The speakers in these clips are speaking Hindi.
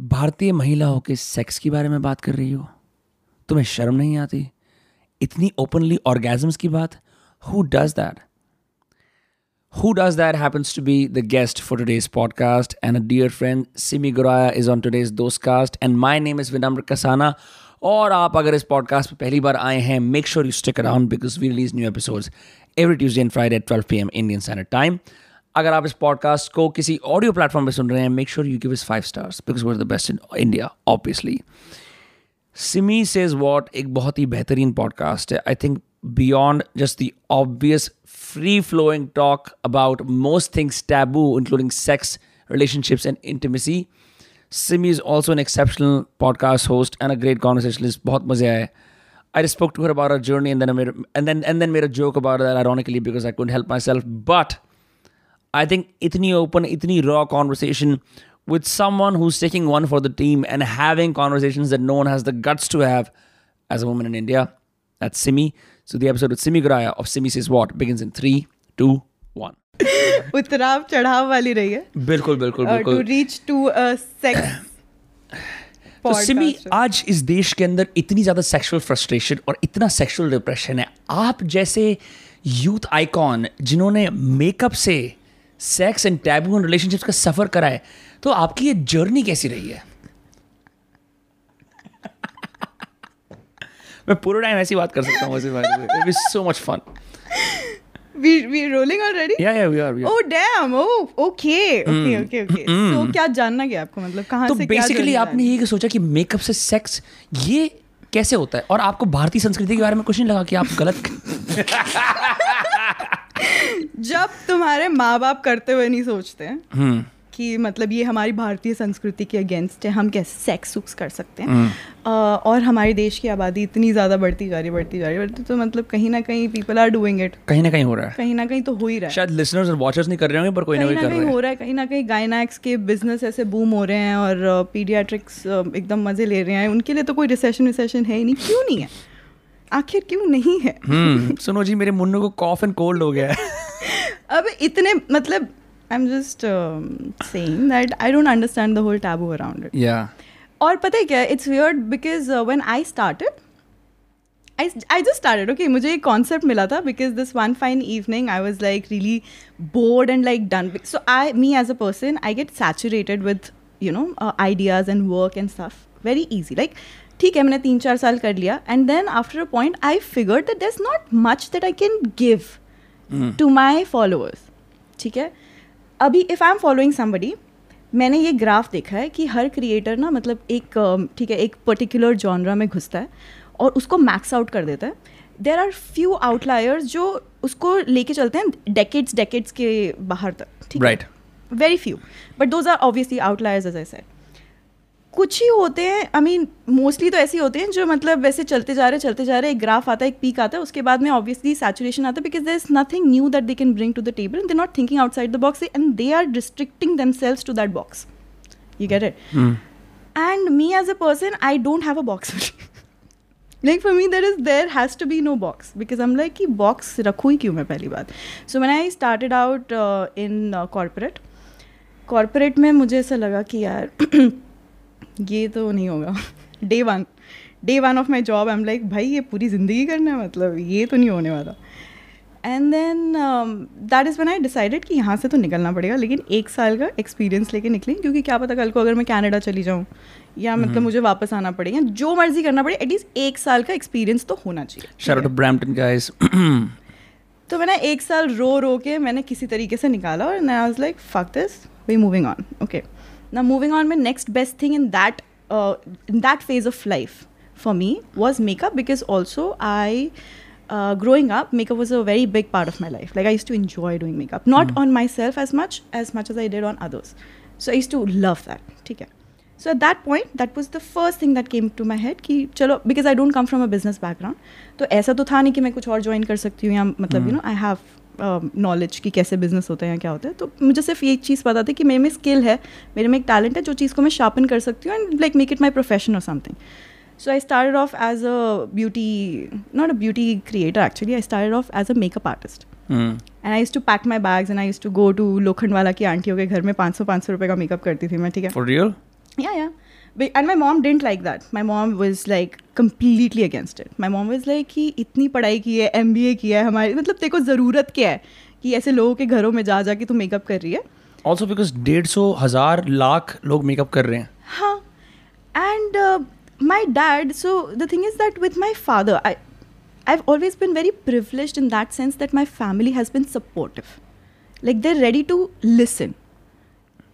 भारतीय महिलाओं के सेक्स के बारे में बात कर रही हो? तुम्हें शर्म नहीं आती? इतनी ओपनली ऑर्गेजम्स की बात? Who does that Who does that happens to be the guest for today's podcast and a dear friend, Simi Guraya is on today's Dostcast and my name is Vinamr Kasana. और आप अगर इस पॉडकास्ट पे पहली बार आए हैं make sure you stick around because we release new episodes every Tuesday and Friday twelve P M Indian standard time अगर आप इस पॉडकास्ट को किसी ऑडियो प्लेटफॉर्म पे सुन रहे हैं मेक श्योर यू गिव इस five stars because we're the best in India obviously Simi says what एक बहुत ही बेहतरीन पॉडकास्ट है I think beyond just the obvious free flowing talk about most things taboo including sex relationships and intimacy. Simi is also an exceptional podcast host and a great conversationalist. बहुत मज़े आए. Her journey and then I made a, and then and then made a joke about that ironically because I couldn't help myself. But I think itni open, itni raw conversation with someone who's taking one for the team and having conversations that no one has the guts to have as a woman in India. That's Simi. So the episode with Simi Guraya of Simi Says What begins in three, two, one. उतराव चढ़ाव वाली रही है बिल्कुल बिल्कुल टू बिल्कुल रीच टू सेक्स तो सिमी आज इस देश के अंदर इतनी ज्यादा सेक्सुअल फ्रस्ट्रेशन और इतना सेक्सुअल डिप्रेशन है आप जैसे यूथ आइकॉन जिन्होंने मेकअप से sex and taboo and relationships का सफ़र करा है तो आपकी ये जर्नी कैसी रही है? मैं पूरे टाइम ऐसी बात कर सकता हूँ वैसे so much fun we we rolling already? Yeah yeah we are we oh damn. Oh okay okay okay okay. So क्या जानना क्या आपको? मतलब कहाँ तो से बेसिकली आपने ये सोचा कि मेकअप से सेक्स ये कैसे होता है? और आपको भारतीय संस्कृति के बारे में कुछ नहीं लगा कि आप गलत? जब तुम्हारे माँ बाप करते हुए नहीं सोचते हैं हम्म। कि मतलब ये हमारी भारतीय संस्कृति के अगेंस्ट है हम कैसे सेक्स सुक्स कर सकते हम्म। हैं अ, और हमारे देश की आबादी इतनी ज़्यादा बढ़ती जा रही बढ़ती जा रही बढ़ती तो मतलब कहीं ना कहीं पीपल आर डूइंग इट कहीं ना कहीं हो रहा है। कहीं ना कहीं तो हो ही रहा है। शायद लिसनर्स और वॉचर्स नहीं कर रहे होंगे पर कोई ना कोई कर रहे हो। रहा है कहीं ना कहीं गायनाक्स के बिज़नेस ऐसे बूम हो रहे हैं और पीडियाट्रिक्स एकदम मज़े ले रहे हैं। उनके लिए तो कोई रिसेशन विसेशन है ही नहीं क्यों नहीं है? आखिर क्यों नहीं है? हम्म सुनो जी मेरे मुन्नू को कॉफ एंड कोल्ड हो गया है। अब इतने मतलब I am just saying that I don't understand the whole taboo around it yeah और पता है क्या it's weird because when I started I I just started okay मुझे एक कॉन्सेप्ट मिला था because this one fine evening I was like really bored and like done so I me as a person I get saturated with you know ideas and work and stuff very easy like ठीक है मैंने तीन चार साल कर लिया and then after a point I figure that there is not much that I can give to my followers ठीक है? अभी if I am following somebody मैंने ये ग्राफ देखा है कि हर क्रिएटर ना मतलब एक ठीक है एक पर्टिकुलर जॉनरा में घुसता है और उसको मैक्स आउट कर देता है। देर आर फ्यू आउटलायर्स जो उसको लेके चलते हैं डेकेट्स डेकेट्स के बाहर तक ठीक है? Right very few but those are obviously outliers as I said कुछ ही होते हैं आई मीन मोस्टली तो ऐसे होते हैं जो मतलब वैसे चलते जा रहे चलते जा रहे एक ग्राफ आता है एक पीक आता है उसके बाद में ऑब्वियसली सैचुरेशन आता है because there is nothing new that they can bring to the table and they not thinking outside the box and they are restricting themselves to that box you get it and me as a person I don't have a box like for me there is there has to be no box because i'm like कि box रखूँ ही क्यों मैं पहली बात सो when I started out uh, in uh, corporate corporate में मुझे ऐसा लगा कि यार ये तो नहीं होगा। Day one day one of my job I am like भाई ये पूरी ज़िंदगी करना है मतलब ये तो नहीं होने वाला. And then that is one I decided कि यहाँ से तो निकलना पड़ेगा लेकिन एक साल का एक्सपीरियंस लेके निकली क्योंकि क्या पता कल को अगर मैं कनाडा चली जाऊँ या मतलब मुझे वापस आना पड़े या जो मर्ज़ी करना पड़े एटलीस्ट एक साल का एक्सपीरियंस तो होना चाहिए। ब्रैम्पटन गाइस तो मैंने एक साल रो रो के मैंने किसी तरीके से निकाला और I was like fuck this we moving on okay ना मूविंग ऑन में next best thing in that in that phase of life for me was makeup because also I growing up makeup was a very big part of my life like i used to enjoy doing makeup not mm. on myself as much as much as i did on others so i used to love that ठीक है so at that point that was the first thing that came to my head कि चलो because I don't come from a business background तो ऐसा तो था नहीं कि मैं कुछ और ज्वाइन कर सकती हूँ या मतलब you know I have knowledge कि कैसे बिज़नेस होता है या क्या होता है तो मुझे सिर्फ़ ये चीज़ पता थी कि मेरे में स्किल है मेरे में एक टैलेंट है जो चीज़ को मैं शार्पन कर सकती हूँ and like make it my profession और something so I started off as beauty, not a beauty creator actually. I started off as a makeup artist. Hmm. And I use to pack my bags and I use to go to Lokhandwala की आंटियों के घर में पाँच सौ पाँच सौ रुपये का मेकअप करती थी मैं ठीक है For real? And my mom didn't like that my mom was like completely against it my mom was like कि इतनी पढ़ाई की है एम बी ए किया है हमारी मतलब तेरे को ज़रूरत क्या है कि ऐसे लोगों के घरों में जा जाके तू मेकअप कर रही है? ऑल्सो बिकॉज़ डेढ़ सौ हज़ार लाख लोग मेकअप कर रहे हैं। हाँ। And my dad so the thing is that with my father I I've always been very privilege in that sense that my family has been supportive like they ready to listen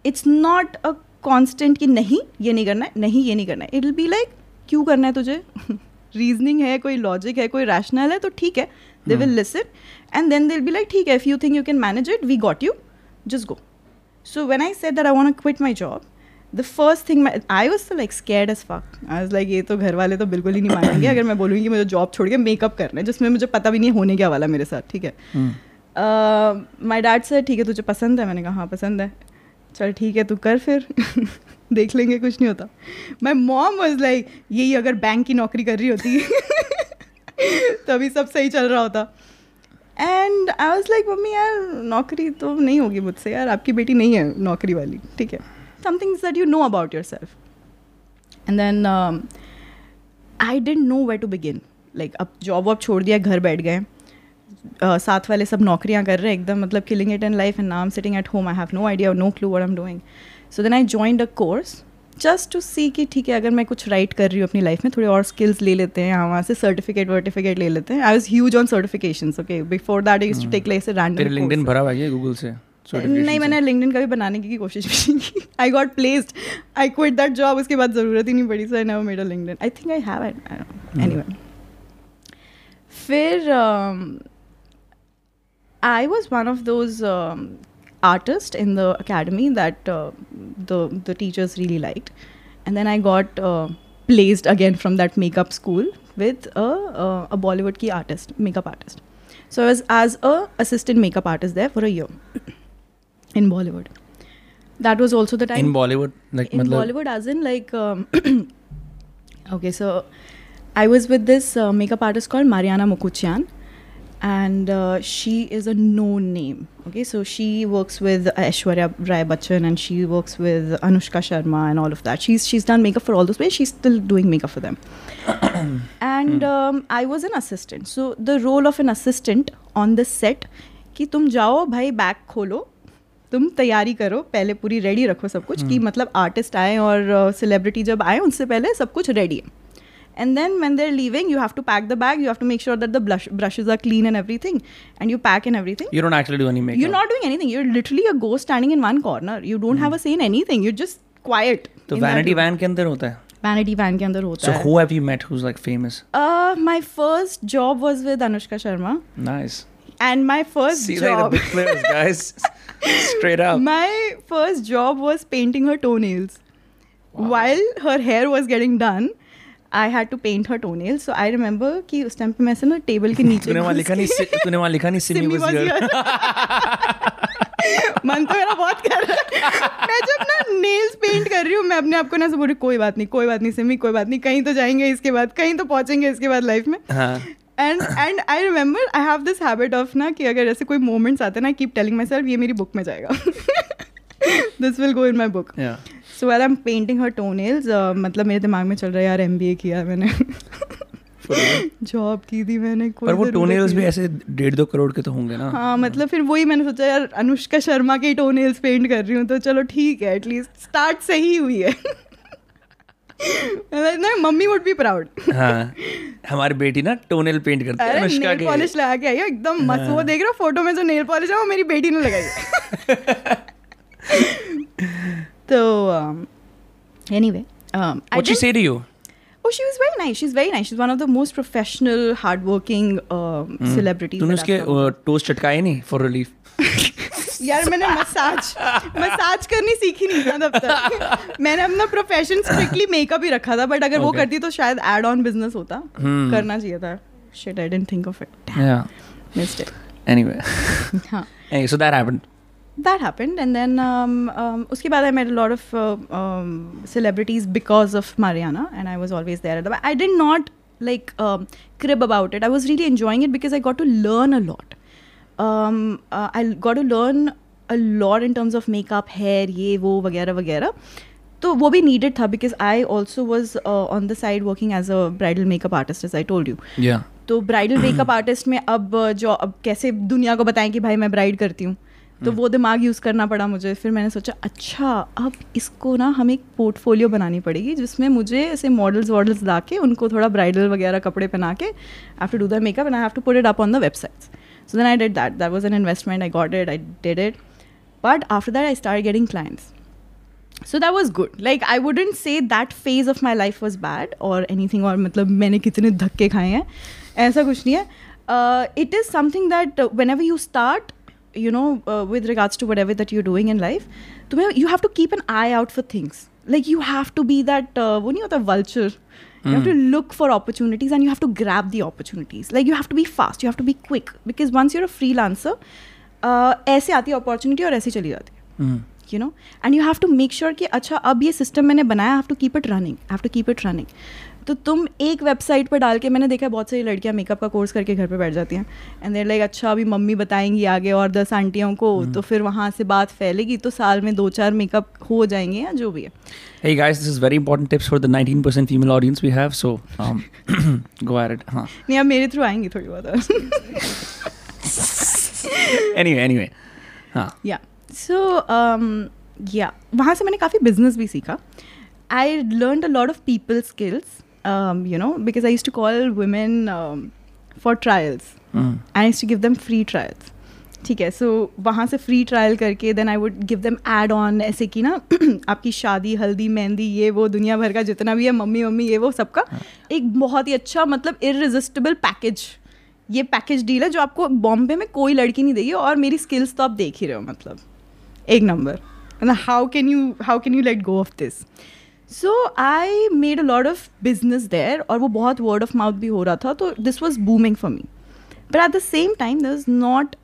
it's not a constant कि नहीं ये नहीं करना है नहीं ये नहीं करना है। इट विल बी लाइक क्यों करना है तुझे? रीजनिंग है कोई लॉजिक है कोई रैशनल है तो ठीक है। They will listen and then they will be like ठीक है if you think you can manage it we got you just go so when I set that I want to quit my job, the first thing my, I was so like scared as fuck. I was like ये तो घर वाले तो बिल्कुल ही नहीं मानेंगे। अगर मैं बोलूँगी कि मुझे जॉब छोड़ के मेकअप करना है जिसमें मुझे पता भी नहीं होने क्या वाला मेरे साथ ठीक है? माई डैड सर ठीक है तुझे पसंद है? मैंने कहा हाँ पसंद है. चल ठीक है, तू कर फिर। देख लेंगे, कुछ नहीं होता। माई मॉम वॉज़ लाइक यही अगर बैंक की नौकरी कर रही होती। तभी सब सही चल रहा होता। And I was like mummy यार, नौकरी तो नहीं होगी मुझसे यार। आपकी बेटी नहीं है नौकरी वाली। ठीक है। Something that you know about yourself and then I didn't know way to begin like अब जॉब वॉब छोड़ दिया, घर बैठ गए। Uh, साथ वाले सब नौकरियाँ कर रहे हैं एकदम मतलब killing it in life and नाम sitting at home I have no idea no clue what am doing so then I joined a course just to see कि ठीक है अगर मैं कुछ राइट कर रही हूँ अपनी लाइफ में थोड़ी और स्किल्स ले लेते हैं यहाँ वहाँ से सर्टिफिकेट वर्टिफिकेट ले लेते हैं। I was huge on certification okay before that use to take like random LinkedIn भरा हुआ है गूगल से? नहीं मैंने लिंक्डइन का भी बनाने की कोशिश भी नहीं की। I got placed I quit that job उसके बाद ज़रूरत ही नहीं पड़ी so I never made a LinkedIn I think I have it anyway फिर um, I was one of those um, artists in the academy that uh, the the teachers really liked, and then I got uh, placed again from that makeup school with a uh, a Bollywood key artist, makeup artist. So I was as a assistant makeup artist there for a year in Bollywood. That was also the time in Bollywood, like in Bollywood, as in like. Um, okay, so I was with this uh, makeup artist called Mariana Mukuchyan. And uh, she is a known name. Okay, so she works with Aishwarya Rai Bachchan and she works with Anushka Sharma and all of that. She's she's done makeup for all those ways. She's still doing makeup for them. and um, I was an assistant. So the role of an assistant on the set कि तुम जाओ भाई बैग खोलो तुम तैयारी करो पहले पूरी रेडी रखो सब कुछ hmm. कि मतलब आर्टिस्ट आए और सेलिब्रिटी uh, जब आए उनसे पहले सब कुछ रेडी है and then when they're leaving you have to pack the bag you have to make sure that the blush, brushes are clean and everything and you pack and everything you don't actually do any makeup you're not doing anything you're literally a ghost standing in one corner you don't have a say in anything you're just quiet तो in that vanity room. Van के अंदर होता है vanity van के अंदर होता so है who have you met who's like famous uh, my first job was with Anushka Sharma nice and my first see like the job big players guys straight up my first job was painting her toenails while her hair was getting done I had to paint her toenails. So I remember कि उस टाइम पे मैं ऐसे ना टेबल के नीचे तूने वहाँ लिखा नहीं तूने वहाँ लिखा नहीं सिमी here. here. मन तो मेरा बहुत कर रहा है। मैं जब ना नेल्स पेंट कर रही हूँ मैं अपने आप को ना ऐसे बोल रही कोई बात नहीं कोई बात नहीं सिमी कोई बात नहीं कहीं तो जाएँगे इसके बाद कहीं तो पहुँचेंगे इसके बाद लाइफ में. And and I remember I have this habit of ना कि अगर ऐसे कोई मोमेंट्स आते हैं ना कीप टेलिंग माई सेल्फ ये मेरी बुक में जाएगा. This will go in my book so well I am painting her toenails मतलब मेरे दिमाग में चल रहा है यार एम किया है मैंने. जॉब की थी मैंने कोई पर वो टोनेल्स भी ऐसे डेढ़ दो करोड़ के तो होंगे ना। हाँ मतलब फिर वही मैंने सोचा यार अनुष्का शर्मा के टोनेल्स पेंट कर रही हूँ। तो चलो ठीक है एटलीस्ट स्टार्ट सही हुई है। मम्मी वुड बी प्राउड हाँ हमारी बेटी ना टोनेल पेंट करती है अनुष्का के। पॉलिश लगा के आई है एकदम मस्त। वो देख रहा फ़ोटो में जो नेल पॉलिश है वो मेरी बेटी ने लगाई है तो anyway What she say to you? Oh, she was very nice. She's very nice. She's one of the most professional, hardworking um, celebrities. तूने उसके टोस्ट चटकाए नहीं रिलीफ across. यार मैंने मसाज मसाज करनी सीखी नहीं था तब तक मैंने अपना प्रोफेशन स्ट्रिक्टली मेकअप ही रखा था बट अगर वो Okay. करती तो शायद एड ऑन बिज़नेस होता Hmm. करना चाहिए था shit I didn't think of it yeah mistake anyway हाँ anyway, so that happened that happened and then um, um, uske baad I met a lot of uh, um, celebrities because of Mariana and I was always there at the I did not like um, crib about it I was really enjoying it because I got to learn a lot um, uh, I got to learn a lot in terms of makeup hair ये वो वगैरह वगैरह तो वो भी नीडेड था because I also was on the side working as a bridal makeup artist as I told you या तो ब्राइडल मेकअप आर्टिस्ट में अब जो अब कैसे दुनिया को बताएं कि भाई मैं ब्राइड करती हूँ तो वो दिमाग यूज़ करना पड़ा मुझे। फिर मैंने सोचा अच्छा अब इसको ना हम एक पोर्टफोलियो बनानी पड़ेगी जिसमें मुझे ऐसे मॉडल्स वॉडल्स ला के उनको थोड़ा ब्राइडल वगैरह कपड़े पहना के have to do the makeup and I have to put it up on the websites so then I did that that was an investment I got it I did it but after that I start getting clients so that was good. Like i wouldn't say that phase of my life was bad or anything और मतलब मैंने कितने धक्के खाए हैं। ऐसा कुछ नहीं है। It is something that whenever you start you know uh, with regards to whatever that you're doing in life तुम्हें you have to keep an eye out for things like you have to be that uh, वो नहीं होता vulture you have to look for opportunities and you have to grab the opportunities like you have to be fast you have to be quick because once you're a freelancer uh, ऐसे आती है opportunity और ऐसे चली जाती है you know and you have to make sure कि अच्छा अब ये सिस्टम मैंने बनाया I have to keep it running I have to keep it running तो तुम एक वेबसाइट पर डाल के मैंने देखा बहुत सारी लड़कियाँ मेकअप का कोर्स करके घर पे बैठ जाती हैं एंड देर लाइक अच्छा अभी मम्मी बताएँगी आगे और दस आंटियों को तो फिर वहाँ से बात फैलेगी तो साल में दो चार मेकअप हो जाएँगे या जो भी है Hey guys, this is very important tips for the 19% female audience we have. So um, go at it. Huh. नहीं अब मेरे थ्रू आएँगी थोड़ी बहुत Anyway, anyway. Huh. या सो या वहाँ से मैंने काफ़ी बिज़नेस भी सीखा I learn a lot of people skills you know because I use to call women for trials Mm. I use to give them free trials ठीक है सो वहाँ से फ्री ट्रायल करके then I would give them add on ऐसे कि ना आपकी शादी हल्दी मेहंदी ये वो दुनिया भर का जितना भी है मम्मी मम्मी ये वो सबका एक बहुत ही अच्छा मतलब इररेजिस्टिबल पैकेज ये पैकेज डील है जो आपको बॉम्बे में कोई लड़की नहीं देगी और मेरी स्किल्स तो आप देख ही रहे हो मतलब. एक number how can you how can you let go of this so I made a lot of business there और वो बहुत वर्ड ऑफ़ माउथ भी हो रहा था तो this was booming for me but at the same time there is not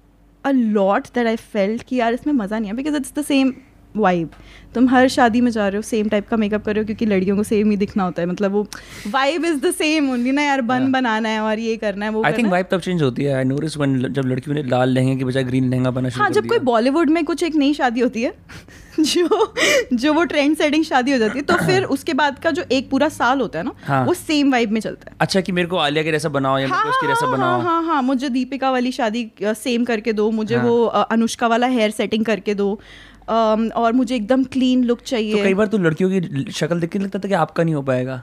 a lot that I felt कि यार इसमें मज़ा नहीं है because it's the same vibe तुम हर शादी में जा रहे हो सेम टाइप का मेकअप कर रहे हो क्योंकि लड़कियों को सेम ही दिखना होता है मतलब वो vibe is the same only ना यार बन Yeah. बनाना है और ये करना है वो think है। vibe तब change होती है. I noticed when जब लड़कियों ने लाल लहंगे की बजाय ग्रीन लहंगा बना शुरू हाँ जब कोई बॉलीवुड में कुछ एक नई शादी होती है जो जो वो ट्रेंड सेटिंग शादी हो जाती है तो फिर उसके बाद का जो एक पूरा साल होता है ना हाँ। वो सेम वाइब में चलता है अच्छा कि मेरे को आलिया के जैसा बनाओ या मेरे को उसके जैसा हाँ, बनाओ. हाँ हाँ हाँ मुझे दीपिका वाली शादी सेम करके दो मुझे हाँ। वो अनुष्का वाला हेयर सेटिंग करके दो और मुझे एकदम क्लीन लुक चाहिए। तो कई बार तो लड़कियों की शक्ल देख के लगता था कि आपका नहीं हो पाएगा।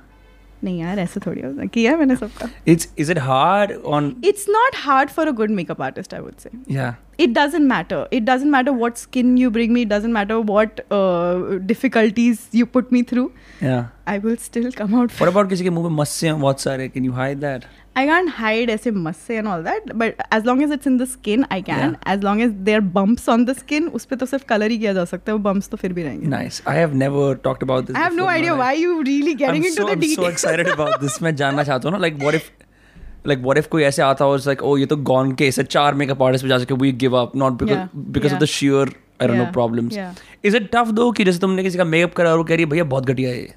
नहीं यार ऐसे थोड़ी होता किया मैंने सबका। It's is it hard on it's not hard for a good makeup artist I would say yeah it doesn't matter it doesn't matter what skin you bring me it doesn't matter what difficulties you put me through yeah I will still come out what about किसी के मुँह में मस्से हैं बहुत सारे? Can you hide that i can't hide ऐसे मस्से and all that but as long as it's in the skin i can Yeah. as long as there are bumps on the skin उस पे तो सिर्फ़ कलर ही किया जा सकता है वो bumps तो फिर भी रहेंगे Nice. I have never talked about this. i have no before my idea life. why you really getting I'm into so, the I'm so excited about this. मैं जानना चाहता हूँ ना like what if like what if कोई ऐसे आता हो it's like oh ये तो gone case है चार makeup artists पे जा सके we give up not because Yeah, because of the sheer I don't know problems. yeah. Is it tough though कि जैसे तुमने किसी का मेकअप करा और वो कह रही है भैया बहुत घटिया है ये."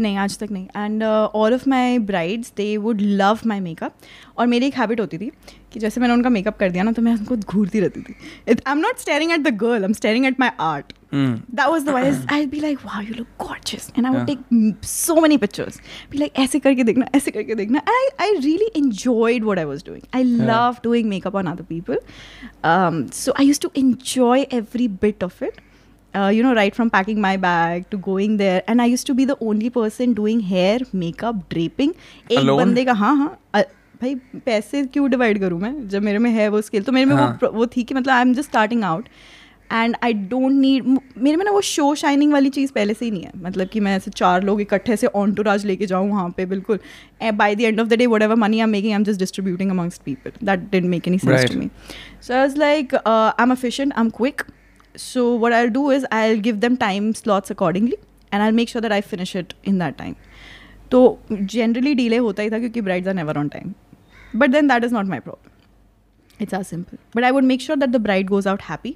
नहीं आज तक नहीं. And all of my brides they would love my makeup और मेरी एक हैबिट होती थी कि जैसे मैंने उनका मेकअप कर दिया ना तो मैं उनको घूरती रहती थी. I am not staring at the girl I am staring at my art that was the vibe I be like wow you look gorgeous and I would take so many pictures be like ऐसे करके देखना ऐसे करके देखना. I I really enjoyed what I was doing I love doing makeup on other people so I use to enjoy every bit of it Uh, you know, right from packing my bag to going there. And I used to be the only person doing hair, makeup, draping. एक Alone? बंदे का हाँ हाँ अ- भाई पैसे क्यों डिवाइड करूँ मैं जब मेरे में है वो स्किल तो मेरे में हाँ. वो वो थी कि मतलब I am just starting out and I don't need मेरे में ना वो शो शाइनिंग वाली चीज़ पहले से ही नहीं है मतलब कि मैं ऐसे चार लोग इकट्ठे से ऑन टू राज लेके जाऊँ वहाँ पे बिल्कुल by the end of the day whatever money I am making I am just distributing amongst people that did make any sense Right. To me so I was like I am efficient I am quick so what i'll do is i'll give them time slots accordingly and i'll make sure that i finish it in that time. तो जनरली डिले होता ही था क्योंकि brides are never on time but then that is not my problem it's are simple but I would make sure that the bride goes out happy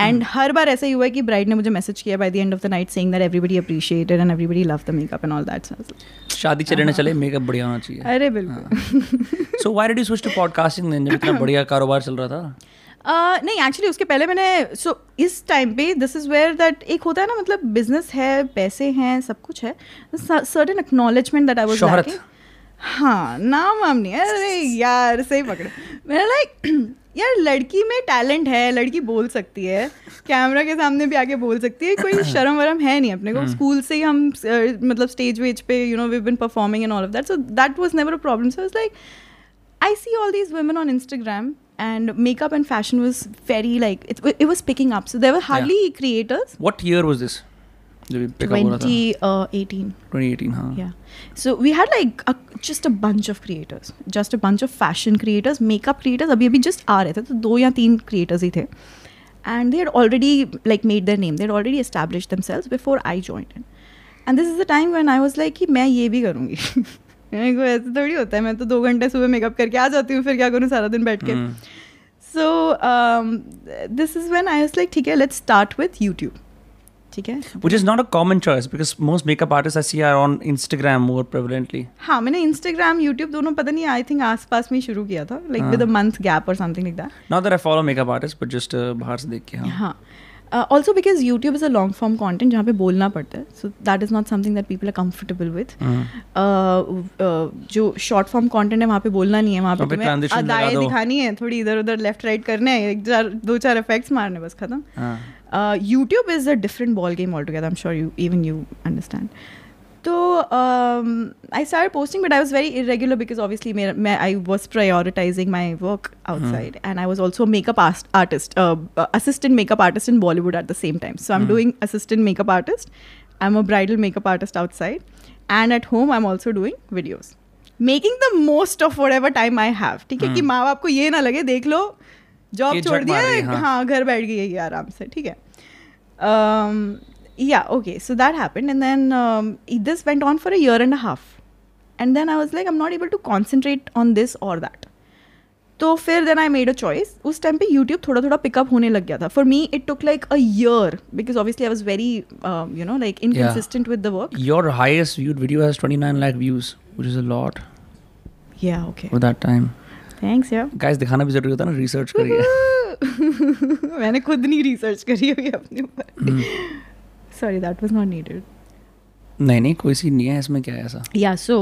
and हर बार ऐसा ही हुआ है कि ब्राइड ने मुझे मैसेज किया by the end of the night saying that everybody appreciated and everybody love the makeup and all that शादी चले ना चले मेकअप बढ़िया होना चाहिए। अरे बिल्कुल। So why did you switch to podcasting then जब इतना बढ़िया कारोबार चल रहा था? Uh, नहीं एक्चुअली उसके पहले मैंने सो so, इस टाइम पे दिस इज़ वेयर दैट एक होता है ना मतलब बिज़नेस है पैसे हैं सब कुछ है certain acknowledgement that I was. हाँ नाम वाम नहीं अरे यार सही पकड़े। मैं लाइक यार लड़की में टैलेंट है लड़की बोल सकती है कैमरा के सामने भी आके बोल सकती है कोई शर्म वरम है नहीं अपने को। स्कूल से ही हम मतलब स्टेज वेज पे you know we been performing and all of that so that was never a problem so is like I see all these women on Instagram and makeup and fashion was very like it, it was picking up. So there were hardly yeah. creators. What year was this? जब ये pick up हो रहा था 2018. 2018 हाँ Yeah. So we had like a, just a bunch of creators, just a bunch of fashion creators, makeup creators. अभी अभी just आ रहे थे तो दो या तीन creators ही थे. And they had already like made their name. They had already established themselves before I joined in. And this is the time when I was like कि मैं ये भी करूँगी. मेरे को ऐसे थोड़ी होता है मैं तो दो घंटे सुबह मेकअप करके आ जाती हूँ फिर क्या करूँ सारा दिन बैठ के। So this is when I was like ठीक है लेट्स स्टार्ट विथ यूट्यूब ठीक है. हाँ मैंने इंस्टाग्राम यूट्यूब दोनों पता नहीं आई थिंक आसपास में शुरू किया था like with a month gap और समथिंग लाइक दैट बाहर से देख के हाँ. Also because YouTube is a long form content जहाँ पे बोलना पड़ता है so that is not something that people are comfortable with जो शॉर्ट फॉर्म कॉन्टेंट है वहाँ पे बोलना नहीं है वहाँ पे दाएँ तुम्हें transition अदाएँ दिखानी है थोड़ी इधर उधर लेफ़्ट राइट करने हैं एक चार दो चार इफेक्ट्स मारने बस खत्म। YouTube is a different ball game altogether I am sure you even you understand. तो I start posting but I was very irregular because obviously मैं I was prioritizing my work outside and I was also makeup artist assistant makeup artist in Bollywood at the same time so I am doing assistant makeup artist I am a bridal makeup artist outside and at home I am also doing videos making the most of whatever time I have ठीक है कि माँ बाप को ये ना लगे देख लो जॉब छोड़ दिया हाँ घर बैठ गई आराम से ठीक है। yeah okay so that happened and then um, this went on for a year and a half and then i was like i'm not able to concentrate on this or that तो फिर then I made a choice उस टाइम पे यूट्यूब थोड़ा थोड़ा पिकअप होने लग गया था for me it took like a year because obviously I was very you know like inconsistent with the work Your highest viewed video has 29 lakh views, which is a lot या okay for that time. Thanks यार Guys, दिखाना भी जरूरी होता है ना रिसर्च करिए मैंने खुद नहीं रिसर्च करी अभी अपने ऊपर Sorry that was not needed नहीं नहीं कोई सीन नहीं है इसमें क्या है ऐसा? या सो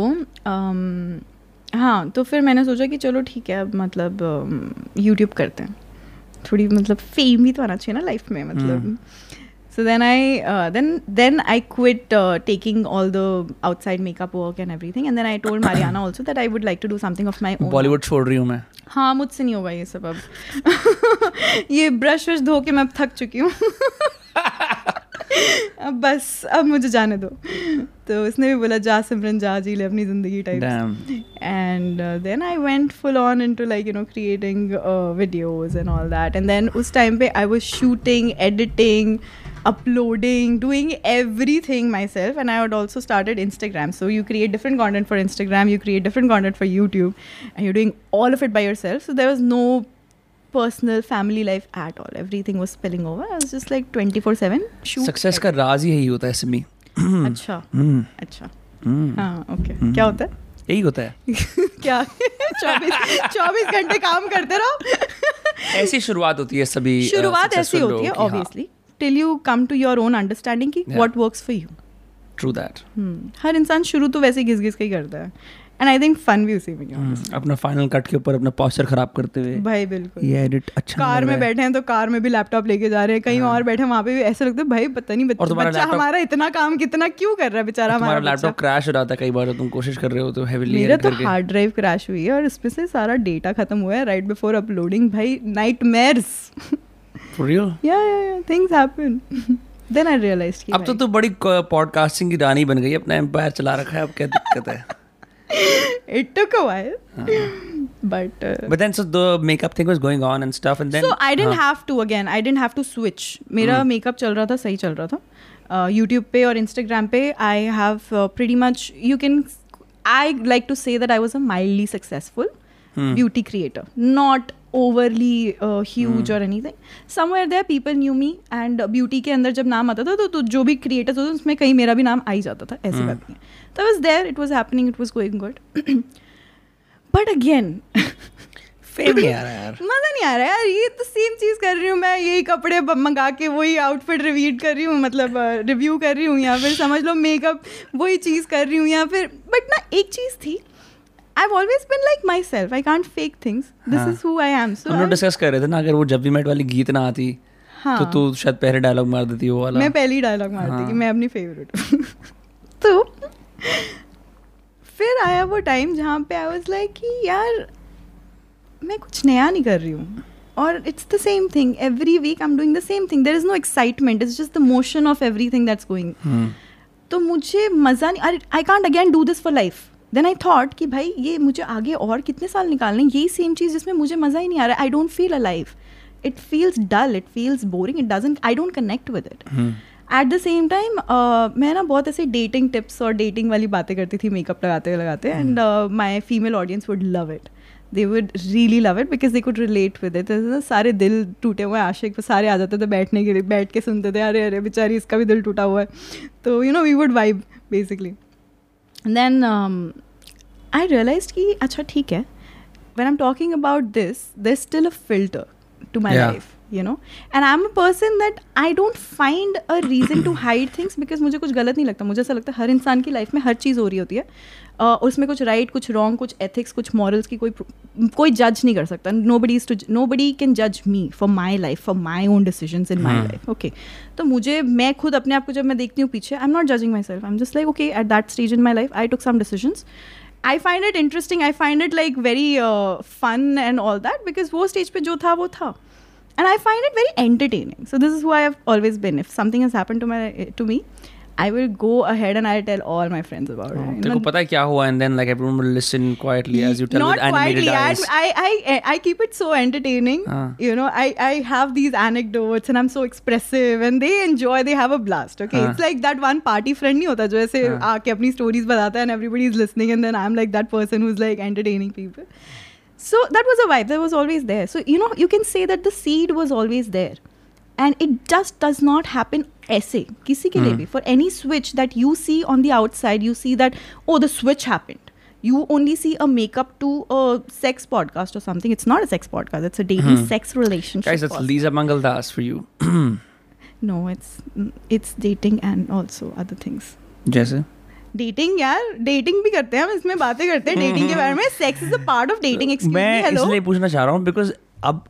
हाँ तो फिर मैंने सोचा कि चलो ठीक है अब मतलब यूट्यूब करते हैं। थोड़ी मतलब फेम भी तो आना चाहिए ना लाइफ में मतलब। So then I then then I quit taking all the outside makeup work and everything and then I told Mariana also that I would like to do something of own Bollywood छोड़ रही हूँ मैं। हाँ मुझसे नहीं होगा ये सब अब। ये ब्रश वश धो के मैं अब थक चुकी हूँ। अब बस अब मुझे जाने दो तो उसने भी बोला जा सिमरन जा जी ले अपनी ज़िंदगी type Damn. and uh, then I went full on into like you know creating uh, videos and all that and then us time pe I was shooting editing uploading doing everything myself and I had also started Instagram so you create different content for Instagram you create different content for YouTube and you're doing all of it by yourself so there was no personal family life at all. Everything was spilling over. I was just like 24 7 shoot. Success का राज ही यही होता है सिमी अच्छा अच्छा हाँ ओके क्या होता है यही होता है क्या चौबीस चौबीस घंटे काम करते रहो ऐसी शुरुआत होती है सभी शुरुआत ऐसी होती है obviously till you come to your own understanding की what works for you True that. हर इंसान शुरू तो वैसे घिस घिस के ही करता है। एंड आई थिंक फन भी उसी में हम्म, अपना फाइनल कट के ऊपर अपना पोस्चर खराब करते हुए भाई बिल्कुल। ये एडिट अच्छा कार में बैठे हैं तो कार में भी लैपटॉप लेके जा रहे हैं कहीं हाँ। और बैठे वहाँ पे भी ऐसा लगता है भाई पता नहीं बच्चा हमारा इतना काम कितना क्यों कर रहा है बेचारा हमारा लैपटॉप क्रैश हो जाता है कई बार तो तुम कोशिश कर रहे हो तो हेवीली मेरा तो हार्ड ड्राइव क्रैश हुई है और इसमें से सारा डेटा खत्म हुआ है राइट बिफोर अपलोडिंग भाई night for real yeah yeah yeah things happen then I realized अब तो तू बड़ी पॉडकास्टिंग की रानी बन गई अपना एम्पायर चला रखा है अब क्या दिक्कत है? it took a while हाँ। but uh, But then so the makeup thing was going on and stuff and then so i didn't हाँ, have to again i didn't have to switch मेरा हम्म। मेकअप चल रहा था सही चल रहा था यूट्यूब पे और इंस्टाग्राम पे I have pretty much you can I like to say that I was a mildly successful hmm, beauty creator overly uh, huge or anything. Somewhere there people knew me and beauty के अंदर जब नाम आता था तो, तो जो भी creators होते उसमें कहीं मेरा भी नाम आ ही जाता था ऐसी हम्म। बात नहीं तो I was there it was happening it was going good. But again नहीं आ रहा यार। मज़ा नहीं आ रहा यार ये तो सेम चीज़ कर रही हूँ मैं यही कपड़े मंगा के वही आउटफिट रिवीट कर रही हूँ मतलब रिव्यू कर रही हूँ या फिर समझ लो मेकअप वही चीज़ कर रही हूँ या फिर बट ना एक चीज़ थी always been like myself I can't fake things this हाँ। Is who I am so हम लोग डिस्कस कर रहे थे ना अगर वो जब भी मेट वाली गीत ना आती हाँ। तो तू शायद पहले डायलॉग मार देती वो वाला। मैं पहली डायलॉग मारती हाँ। कि मैं अपनी फेवरेट तो फिर आया वो टाइम जहाँ पे आई वाज लाइक कि यार मैं कुछ नया नहीं कर रही हूँ। और it's the same thing every week I am doing the same thing there is no excitement it's just the motion of everything that's going तो मुझे मज़ा नहीं I can't again do this for life then I thought कि भाई ये मुझे आगे और कितने साल निकालने यही सेम चीज़ जिसमें मुझे मज़ा ही नहीं आ रहा I don't feel a life it feels dull it feels boring it doesn't I don't connect with it at the same time मैं ना बहुत ऐसे डेटिंग टिप्स और डेटिंग वाली बातें करती थी मेकअप लगाते लगाते and my female audience would love it they would really love it because they could relate with it सारे दिल टूटे हुए आशिक सारे आ जाते थे बैठने के लिए बैठ के सुनते थे अरे अरे बेचारी इसका भी दिल टूटा हुआ है। तो you know we would vibe basically then I realize कि अच्छा ठीक है। When I am talking about this this still a filter to my life you know and I am a person that I don't find a reason to hide things because मुझे कुछ गलत नहीं लगता। मुझे ऐसा लगता है हर इंसान की लाइफ में हर चीज़ हो रही होती है। उसमें कुछ राइट right, कुछ रॉन्ग कुछ एथिक्स कुछ मॉरल्स की कोई कोई जज नहीं कर सकता nobody is to nobody can जज me for my life for my own decision in my. Life okay तो मुझे मैं खुद अपने आप को जब मैं देखती हूँ पीछे I am not judging myself I am just like okay at that stage in my life I took some decisions I find it interesting. I find it like very uh, fun and all that because वो स्टेज पे जो था वो था, and I find it very entertaining. So this is who I have always been. If something has happened to my to me, I will go ahead and I'll tell all my friends about it. तेरे को पता है क्या हुआ and then like everyone will listen quietly as you tell Not with animated quietly. Eyes I, I, I, I keep it so entertaining. Ah. You know, I, I have these anecdotes and I'm so expressive and they enjoy, they have a blast. Okay. Ah. It's like that one party friend नहीं होता जो ऐसे Ah. आके अपनी stories बताता है and everybody is listening and then I'm like that person who's like entertaining people. So that was a vibe that was always there. So, you know, you can say that the seed was always there. And it just does not happen ऐसे किसी के लिए Hmm. भी for any switch that you see on the outside you see that oh the switch happened you only see a makeup to a sex podcast or something it's not a sex podcast it's a dating Hmm. sex relationship Guys, that's podcast. Lisa Mangaldas for you. no it's it's dating and also other things जैसे डेटिंग यार डेटिंग भी करते हैं हम इसमें बातें करते हैं डेटिंग के बारे में sex is a part of dating excuse मैं इसलिए पूछना चाह रहा हूँ बिकॉज़ अब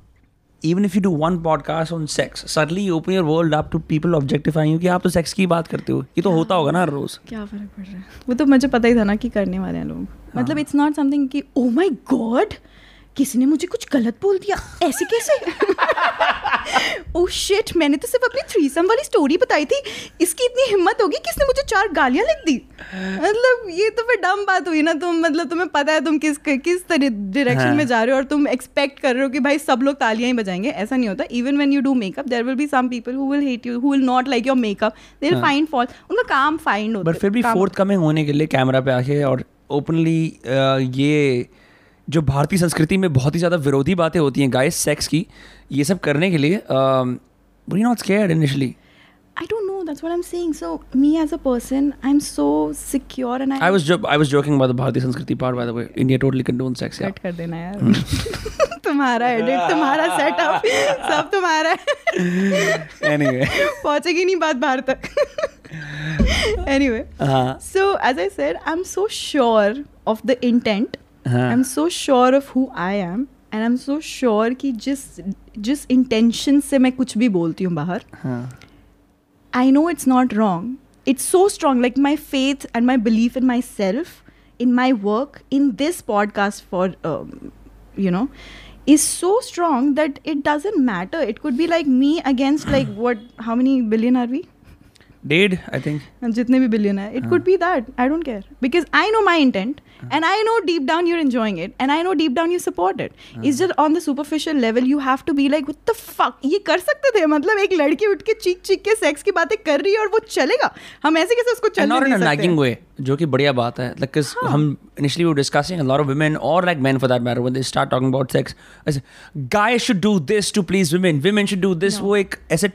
even if you do one podcast on sex suddenly open your world up to people objective I कि आप तो सेक्स की बात करते हो। ये तो होता होगा ना रोज। क्या फ़र्क पड़ रहा है? वो तो मुझे पता ही था ना कि करने वाले हैं लोग। मतलब इट्स नॉट समथिंग कि ओ माय गॉड किसी ने मुझे कुछ गलत बोल दिया? ऐसे कैसे? ओ शिट मैंने तो सिर्फ़ अपनी थ्रीसम वाली स्टोरी बताई थी। इसकी इतनी हिम्मत होगी किसने मुझे चार गालियाँ लिख दी? मतलब ये तो फिर डम बात हुई ना तुम मतलब तुम्हें पता है तुम किस किस तरह डायरेक्शन हाँ। में जा रहे हो और तुम एक्सपेक्ट कर रहे हो कि भाई सब लोग तालियाँ ही बजाएँगे। ऐसा नहीं होता। Even when you do makeup there will be some people who will hate you who will not like your makeup they will हाँ। फाइंड फॉल्ट उनका काम फाइंड होता बट फिर भी फोर्थ कमिंग होने के लिए कैमरा पे आके और ओपनली ये जो भारतीय संस्कृति में बहुत ही ज़्यादा विरोधी बातें होती हैं गाइस सेक्स की ये सब करने के लिए we not scared initially I don't know. That's what I'm saying. So me as a person, I'm so secure and I. I was jo- I was joking about the Bharatiya Sanskriti part by the way. India totally condones sex. Cut कर देना यार तुम्हारा एडिट तुम्हारा सेटअप सब तुम्हारा है anyway. पहुंचेगी नहीं बात बाहर तक anyway हाँ so as i said i'm so sure of the intent I am so sure of who I am and I am so sure कि जिस जिस इंटेंशन से मैं कुछ भी बोलती हूँ बाहर I know it's not wrong it's so strong like my faith and my believe in my self in my work in this podcast for you know is so strong that it doesn't matter it could be like me against like what how many billion are we Did I think जितने भी billion है. It could be that. I don't care because I know my intent and I know deep down you're enjoying it and I know deep down you support it. It's just on the superficial level you have to be like what the fuck ये कर सकते थे मतलब एक लड़की उठ के चीख चीख के सेक्स की बातें कर रही है और वो चलेगा हम ऐसे कैसे उसको चलने दे a सकते nagging हैं? way जो कि बढ़िया बात है like 'cause हम discussing a lot of women or like men for that matter when they start talking about sex I say, guys should do this to please women women should do this वो एक ऐसे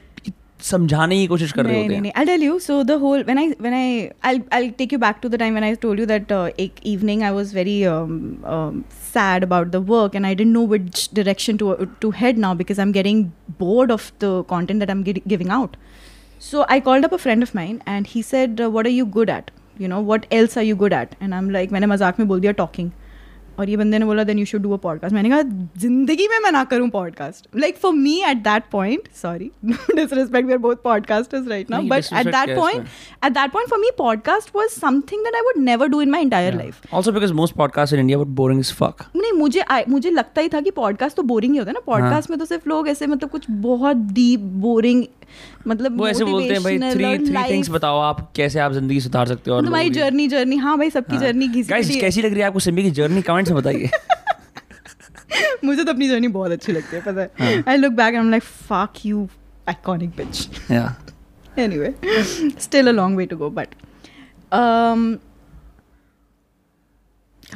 समझाने की कोशिश कर रहे नहीं होते नहीं हैं नहीं I'll tell you so the whole when I when I I'll I'll take you back to the time when I told you that uh, ek evening I was very um, um, sad about the work and I didn't know which direction to to head now because I'm getting bored of the content that I'm gi- giving out so I called up a friend of mine and he said uh, what are you good at you know what else are you good at and I'm like मैंने मज़ाक में बोल दिया talking और ये बंदे ने बोला then you should do a podcast मैंने कहा ज़िंदगी में मैं ना करूँ podcast like for me at that point sorry disrespect we are both podcasters right now but at that point at that point for me podcast was something that I would never do in my entire life also because most podcast in India but boring is fuck नहीं मुझे मुझे लगता ही था कि पॉडकास्ट तो बोरिंग ही होता है ना। हाँ। पॉडकास्ट में तो सिर्फ़ लोग ऐसे मतलब कुछ बहुत डीप बोरिंग मतलब वो ऐसे बोलते हैं भाई थ्री थ्री थिंग्स बताओ आप कैसे आप ज़िंदगी सुधार सकते हो और तुम्हारी जर्नी जर्नी हाँ भाई सबकी हाँ। जर्नी घिसी Guys, कैसी लग रही है आपको सिम्बी की जर्नी कमेंट से बताइए। मुझे तो अपनी जर्नी बहुत अच्छी लगती है पता हाँ। है। I look back and like fuck you iconic bitch yeah anyway still a long way to go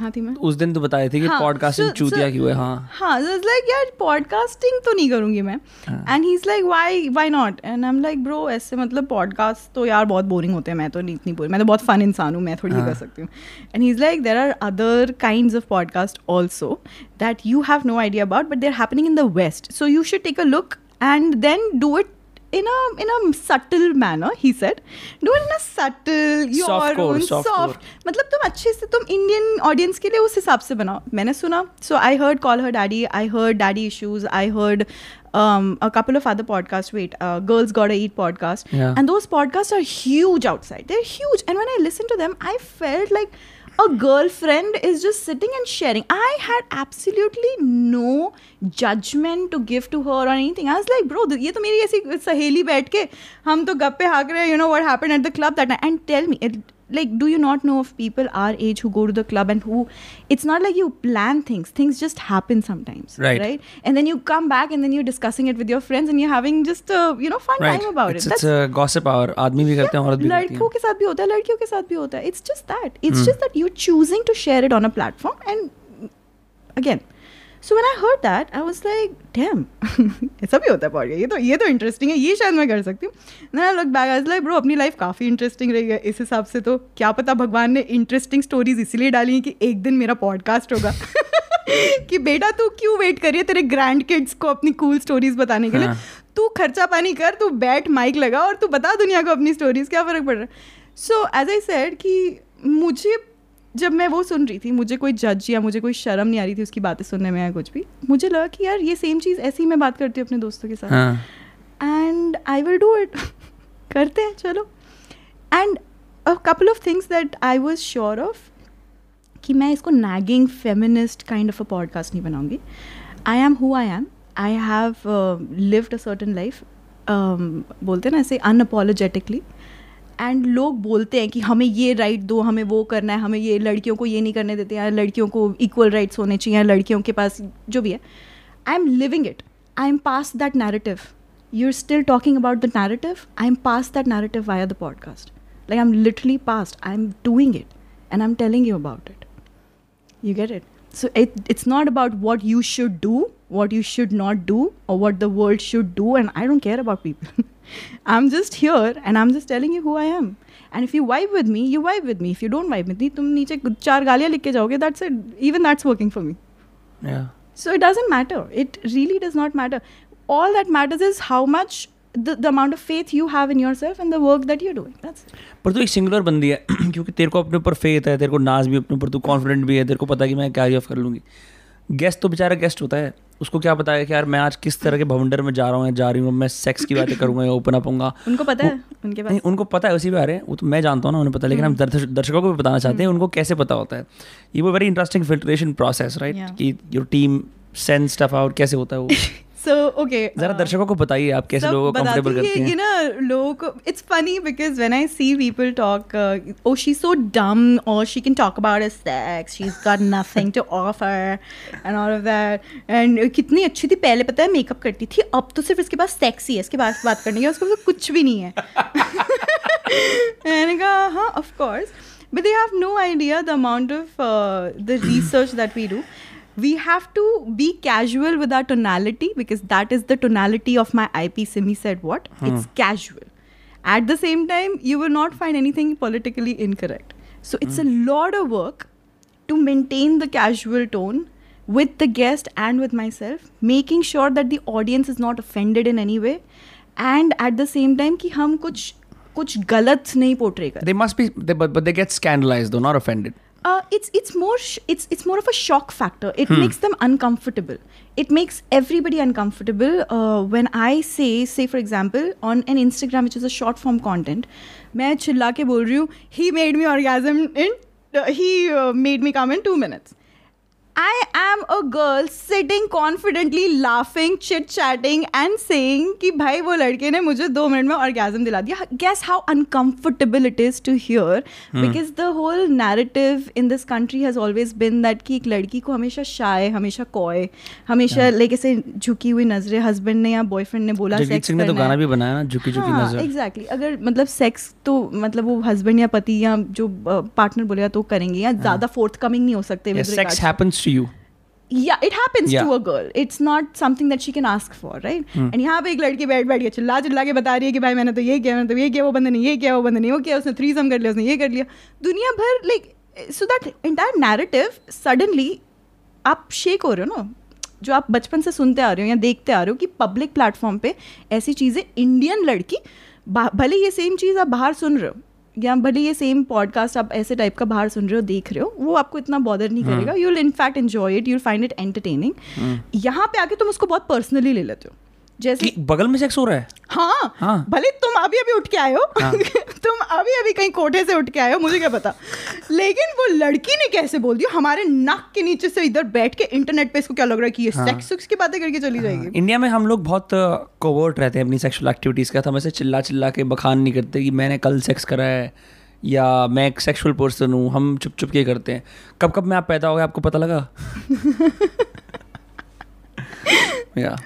but थी मैं? उस दिन तो बताए थे कि हाँ, पॉडकास्टिंग so- चूतिया so- क्यों है हाँ। हाँ लाइक यार पॉडकास्टिंग तो नहीं करूँगी मैं। हाँ। And he is like why why not and I am like bro ऐसे मतलब पॉडकास्ट तो यार बहुत बोरिंग होते हैं। मैं तो नहीं इतनी बोरिंग मैं तो बहुत फन इंसान हूँ मैं थोड़ी हाँ। कर सकती हूँ। And he is like there are other kind of podcast also that you have no idea about but they're happening in the west so you should take a look and then do it in a in a subtle manner he said do it in a subtle your Softcore, own softcore. soft मतलब तुम अच्छे से तुम इंडियन ऑडियंस के लिए उस हिसाब से बनाओ मैंने सुना so I heard call her daddy I heard daddy issues I heard um, a couple of other podcasts. Wait, uh, Girls Gotta Eat podcast. Yeah. And those podcasts are huge outside. They're huge. And when I listened to them, I felt like a girlfriend is just sitting and sharing. I had absolutely no judgment to give to her or anything. I was like, bro, ये तो मेरी ऐसी सहेली बैठ के हम तो गप्पे हाँक रहे हैं, you know what happened at the club that night. And tell me, it, like do you not know of people our age who go to the club and who it's not like you plan things. Things just happen sometimes right. right? And then you come back and then you're discussing it with your friends and you're having just a you know fun right. time about it's, it. It's That's, a gossip hour. aadmi bhi karte hain aurat bhi it's just that. It's hmm. just that you're choosing to share it on a platform and again so when I heard that I was like damn ऐसा भी होता है पॉडकास्ट ये तो ये तो इंटरेस्टिंग है। ये शायद मैं कर सकती हूँ। I look back I was like bro अपनी लाइफ काफ़ी इंटरेस्टिंग रही है। इस हिसाब से तो क्या पता भगवान ने इंटरेस्टिंग स्टोरीज इसीलिए डाली हैं कि एक दिन मेरा पॉडकास्ट होगा। कि बेटा तू क्यों वेट कर रही है तेरे ग्रैंड किड्स को अपनी कूल स्टोरीज बताने के लिए? हाँ। तू खर्चा पानी कर तू बैठ माइक लगा और तू बता दुनिया को अपनी स्टोरीज क्या फ़र्क पड़ रहा है? सो एज आई सेड कि मुझे जब मैं वो सुन रही थी मुझे कोई जज या मुझे कोई शर्म नहीं आ रही थी उसकी बातें सुनने में या कुछ भी मुझे लगा कि यार ये सेम चीज़ ऐसी ही मैं बात करती हूँ अपने दोस्तों के साथ। And I will do it करते हैं चलो। And a couple of things that I was sure of कि मैं इसको nagging feminist kind of a podcast नहीं बनाऊँगी। I am who I am I have lived a certain life बोलते हैं ना ऐसे अनअपोलोजेटिकली एंड लोग बोलते हैं कि हमें ये राइट दो, हमें वो करना है, हमें ये लड़कियों को ये नहीं करने देते हैं लड़कियों को इक्वल राइट्स होने चाहिए, या लड़कियों के पास जो भी है। I am living it I am past that narrative you are still talking about the narrative I am past that narrative via the podcast like I am literally past I am doing it and I am telling you about it you get it so it, it's not about what you should do what you should not do or what the world should do and i don't care about people. I'm just here and i'm just telling you who i am. And if you vibe with me you vibe with me. If you don't vibe with me tum niche char galiyan jaoge. That's it. Even that's working for me. Yeah. So it doesn't matter. It really does not matter. All that matters is how much the, the amount of faith you have in yourself and the work that you're doing. That's it. पर तू एक सिंगुलर बंदी है क्योंकि तेरे को अपने ऊपर फेथ है तेरे को नाज भी अपने ऊपर तू कॉन्फिडेंट भी है तेरे को पता है कि मैं कैरी ऑफ़ कर लूँगी। गेस्ट तो बेचारा गेस्ट होता है उसको क्या पता है कि यार मैं आज किस तरह के भवंडर में जा रहा हूँ या जा रही हूँ मैं सेक्स की बातें करूँगा या ओपन अप होऊँगा। उनको पता है उनके पास। नहीं उनको पता है उसी बारे में वो तो मैं जानता हूँ ना उन्हें पता लेकिन हम दर्शकों को भी बताना चाहते हैं उनको कैसे पता होता है। ये वो very interesting filtration process right. कि your team send stuff out कैसे होता है वो? so okay. जरा uh, दर्शकों को बताइए आप कैसे लोगों को कंफर्टेबल है, करती ये हैं ना लोगों को it's funny because when I see people talk oh she so dumb और she can talk about sex she is got nothing to offer and all of that and कितनी अच्छी थी पहले पता है मेकअप करती थी अब तो सिर्फ़ इसके पास सेक्स ही है इसके पास बात करने की उसके पास कुछ भी नहीं है। मैंने कहा हाँ of course but they have no idea the amount of the research that we do we have to be casual with our tonality because that is the tonality of my ip simi said what it's casual at the same time you will not find anything politically incorrect so it's a lot of work to maintain the casual tone with the guest and with myself making sure that the audience is not offended in any way and at the same time कि हम कुछ कुछ गलत नहीं पोर्ट्रे कर They must be, they, but, but they get scandalized though, not offended. uh, it's it's more sh- it's it's more of a shock factor. It makes them uncomfortable. It makes everybody uncomfortable. Uh, when I say, say for example, on an Instagram, which is a short form content, मैं चिल्ला के बोल रही हूँ he made me orgasm in uh, he uh, made me come in two minutes. I am a girl sitting confidently laughing, chit chatting and saying कि भाई वो लड़के ने मुझे दो मिनट में orgasm दिला दिया. Guess how uncomfortable it is to hear hmm. because the whole narrative in this country has always been that कि एक लड़की को हमेशा shy, हमेशा coy, हमेशा like ऐसे झुकी हुई नज़रें husband ने या boyfriend ने बोला जगजीत सिंह ने तो गाना भी बनाया ना झुकी झुकी हाँ, नज़र एग्जैक्टली अगर मतलब सेक्स तो मतलब वो हस्बैंड या पति या जो पार्टनर बोलेगा तो करेंगे या ज़्यादा फोर्थ कमिंग नहीं हो सकते Yeah, sex happens to you. yeah it happens Yeah. to a girl it's not something that she can ask for right hmm. and यहाँ पे एक लड़की बैठ बैठ के चिल्ला चिल्ला के बता रही है कि भाई मैंने तो ये किया मैंने तो ये किया वो बंदे ने ये किया वो बंदे ने वो किया उसने थ्रीसम कर लिया उसने ये कर लिया दुनिया भर like so that entire narrative suddenly आप शेक हो रहे हो ना जो आप बचपन से सुनते आ रहे हो या देखते आ रहे हो कि पब्लिक प्लेटफॉर्म पे ऐसी चीज़ें इंडियन लड़की भले ये सेम चीज़ आप बाहर सुन रहे हो या भले ये सेम पॉडकास्ट आप ऐसे टाइप का बाहर सुन रहे हो देख रहे हो वो आपको इतना बॉदर नहीं करेगा। You will in fact enjoy it you will find it entertaining यहाँ पे आके तुम उसको बहुत पर्सनली ले लेते हो। जैसे बगल में सेक्स हो रहा है? हाँ, हाँ। भले तुम अभी अभी उठ के आए हो हाँ। तुम अभी अभी कहीं कोठे से उठ के आए हो मुझे क्या पता? लेकिन वो लड़की ने कैसे बोल दिया? हमारे नाक के नीचे से इधर बैठ के इंटरनेट पे इसको क्या लग रहा है कि ये हाँ। सेक्स सेक्स की बातें करके चली जाएगी? इंडिया में हम लोग बहुत कोवर्ट रहते हैं अपनी सेक्सुअल एक्टिविटीज़ का। तो हम ऐसे चिल्ला चिल्ला के बखान नहीं करते कि मैंने कल सेक्स करा है या मैं एक सेक्सुअल पर्सन हूँ हम चुप चुप के करते हैं। कब कब में आप पैदा हो गए आपको पता लगा? या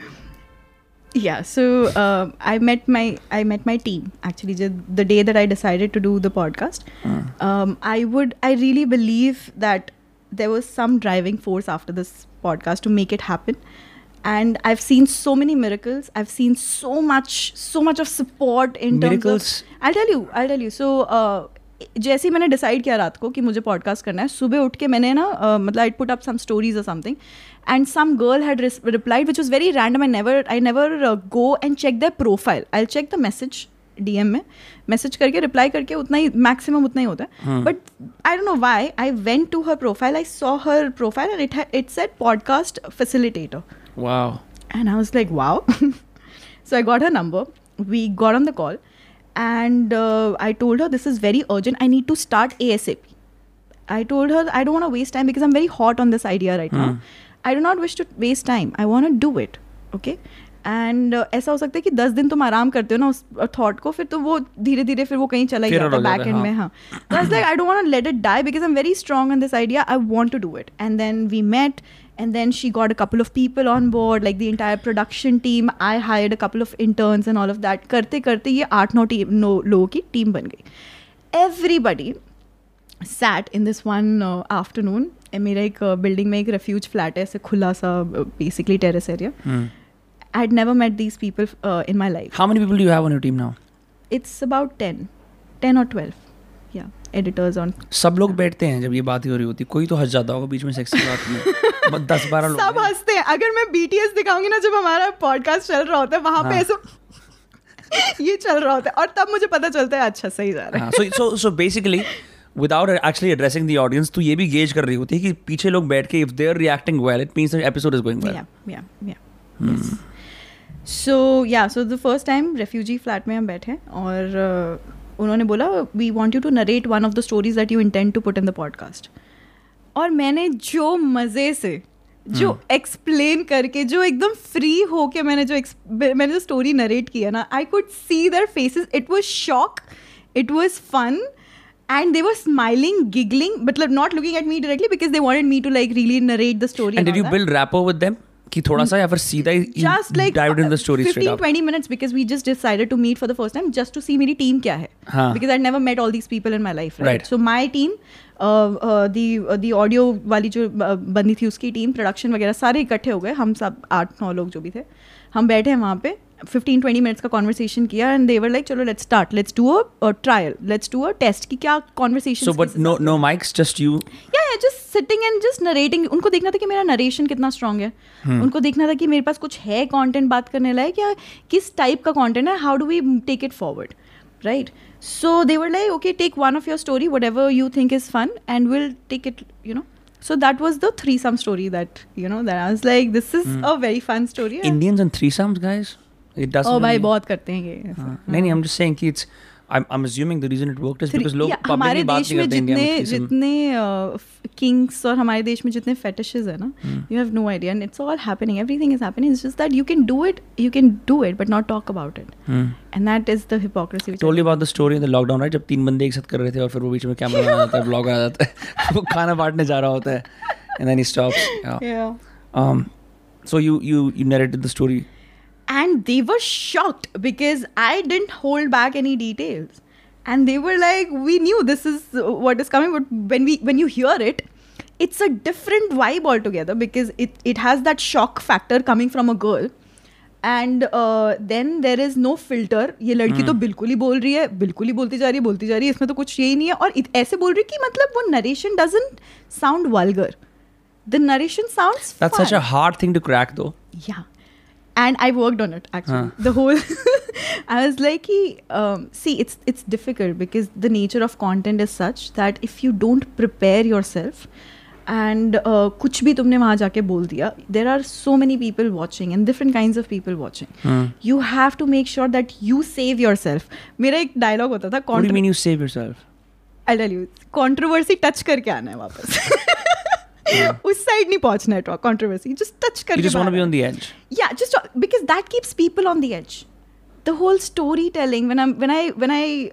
yeah so uh, i met my i met my team actually just the day that i decided to do the podcast um, i would i really believe that there was some driving force after this podcast to make it happen and i've seen so many miracles i've seen so much so much of support in Miracles? terms of i'll tell you i'll tell you so uh, जैसे ही मैंने डिसाइड किया रात को कि मुझे पॉडकास्ट करना है सुबह उठ के मैंने ना uh, मतलब I put up some stories और something and some girl had replied which was very random I never I never go and check the profile I check the message DM में मैसेज करके रिप्लाई करके उतना ही मैक्सिमम उतना ही होता है but I don't know why I went to her profile I saw her profile and it it said podcast facilitator वाह And I was like, wow. so I got her number. We got on the call. And uh, I told her, this is very urgent. I need to start ASAP. I told her, I don't want to waste time because I'm very hot on this idea right now. I do not wish to waste time I want do it okay and uh, ऐसा हो सकता है कि दस दिन तुम आराम करते हो ना उस थॉट को फिर तो वो धीरे धीरे फिर वो कहीं चला ही जाता बैक एंड हाँ। में हाँ। बस like I don't want let it die because I am very strong on this idea I want to do it and then we met and then she got a couple of people on board like the entire production team I hired a couple of intern and all of that करते करते ये आठ नौ टीम नो लोगों की टीम बन गई। Everybody sat in this one afternoon मेरा एक बिल्डिंग में एक रेफ्यूज फ्लैट है ऐसे खुला सा basically terrace area I had never met these people uh, in my life. How many people do have on your team now it's about 10 10 or 12 yeah editors on सब लोग बैठते हैं जब ये बात हो रही होती कोई तो हंस जाता होगा बीच में सेक्स की बात में। दस बारह लोग सब हँसते हैं। अगर मैं बीटीएस दिखाऊँगी ना जब हमारा पॉडकास्ट चल रहा होता है वहाँ पे हाँ। ऐसे ये चल रहा होता है। और तब मुझे पता चलता है अच्छा सही जा रहा है। हाँ so so without actually addressing the audience तो ये भी गेज कर रही होती है कि पीछे लोग बैठ के if they are reacting well it means the episode is going well yeah yeah yeah so yeah so the first time refugee flat में हम बैठे और uh, उन्होंने बोला we want you to narrate one of the stories that you intend to put in the podcast और मैंने जो मज़े से जो एक्सप्लेन hmm. करके जो एकदम फ्री हो के मैंने जो मैंने जो स्टोरी नरेट किया ना I could see their faces it was shock it was fun and they were smiling giggling but like not looking at me directly because they wanted me to like really narrate the story and did you that. build rapport with them कि थोड़ा सा या फिर सीधा ही you just like dived into the story 15 straight up 20 minutes because we just decided to meet for the first time just to see मेरी team क्या है हाँ. because I'd never met all these people in my life right, Right. so my team the the audio वाली जो uh, बंदी थी उसकी टीम प्रोडक्शन वगैरह सारे इकट्ठे हो गए हम सब आठ नौ लोग जो भी थे हम बैठे हैं वहाँ पे फिफ्टीन ट्वेंटी मिनट्स का कॉन्वर्सेशन किया एंड देवर लाइक चलो let's start let's do a trial let's do a test कि क्या conversation So, but no, no mics, just you. Yeah yeah just sitting and just narrating उनको देखना था कि मेरा नरेशन कितना स्ट्रांग है। Hmm. उनको देखना था कि मेरे पास कुछ है कंटेंट बात करने लायक या किस टाइप का कंटेंट है? How do we take it forward right so they were like okay take one of your story whatever you think is fun and will take it you know so that was the threesome story that you know that I was like this is a very fun story. Indians and threesomes, guys. It doesn't. oh भाई बहुत करते हैं ये हाँ, नहीं नहीं I'm just saying कि it's I'm I'm assuming the reason it worked is because लोग हमारे देश में जितने जितने किंग्स और हमारे देश में जितने fetishes है ना you have no idea and it's all happening everything is happening it's just that you can do it you can do it but not talk about it. And that is the hypocrisy told you about the story in the lockdown right? जब तीन बंदे एक साथ कर रहे थे और फिर वो बीच में कैमरा आ जाता है ब्लॉगर आ जाता है वो खाना बांटने जा रहा होता है and then he stops yeah. yeah. Um so you you you narrated the story. and they were shocked because I didn't hold back any details, and they were like, "We knew this is what is coming, but when we when you hear it, it's a different vibe altogether because it it has that shock factor coming from a girl." And then there is no filter ये लड़की तो बिल्कुल ही बोल रही है बिल्कुल ही बोलती जा रही है बोलती जा रही है इसमें तो कुछ यही नहीं है और इत- ऐसे बोल रही है कि मतलब वो narration doesn't sound vulgar the narration sounds that's such a hard thing to crack though yeah and i worked on it actually the whole i was like "Ki, um, see it's it's difficult because the nature of content is such that if you don't prepare yourself and uh, कुछ भी तुमने वहाँ जाके बोल दिया there are so many people watching and different kinds of people watching Hmm. you have to make sure that you save yourself मेरा एक डायलॉग होता था what do you contra- mean you save yourself I'll tell you controversy touch करके आना है वापस उस साइड नहीं पहुँचना है टॉक कंट्रोवर्सी जस्ट टच कर just want to be on the edge yeah just because that keeps people on the edge the whole story telling when I when I when I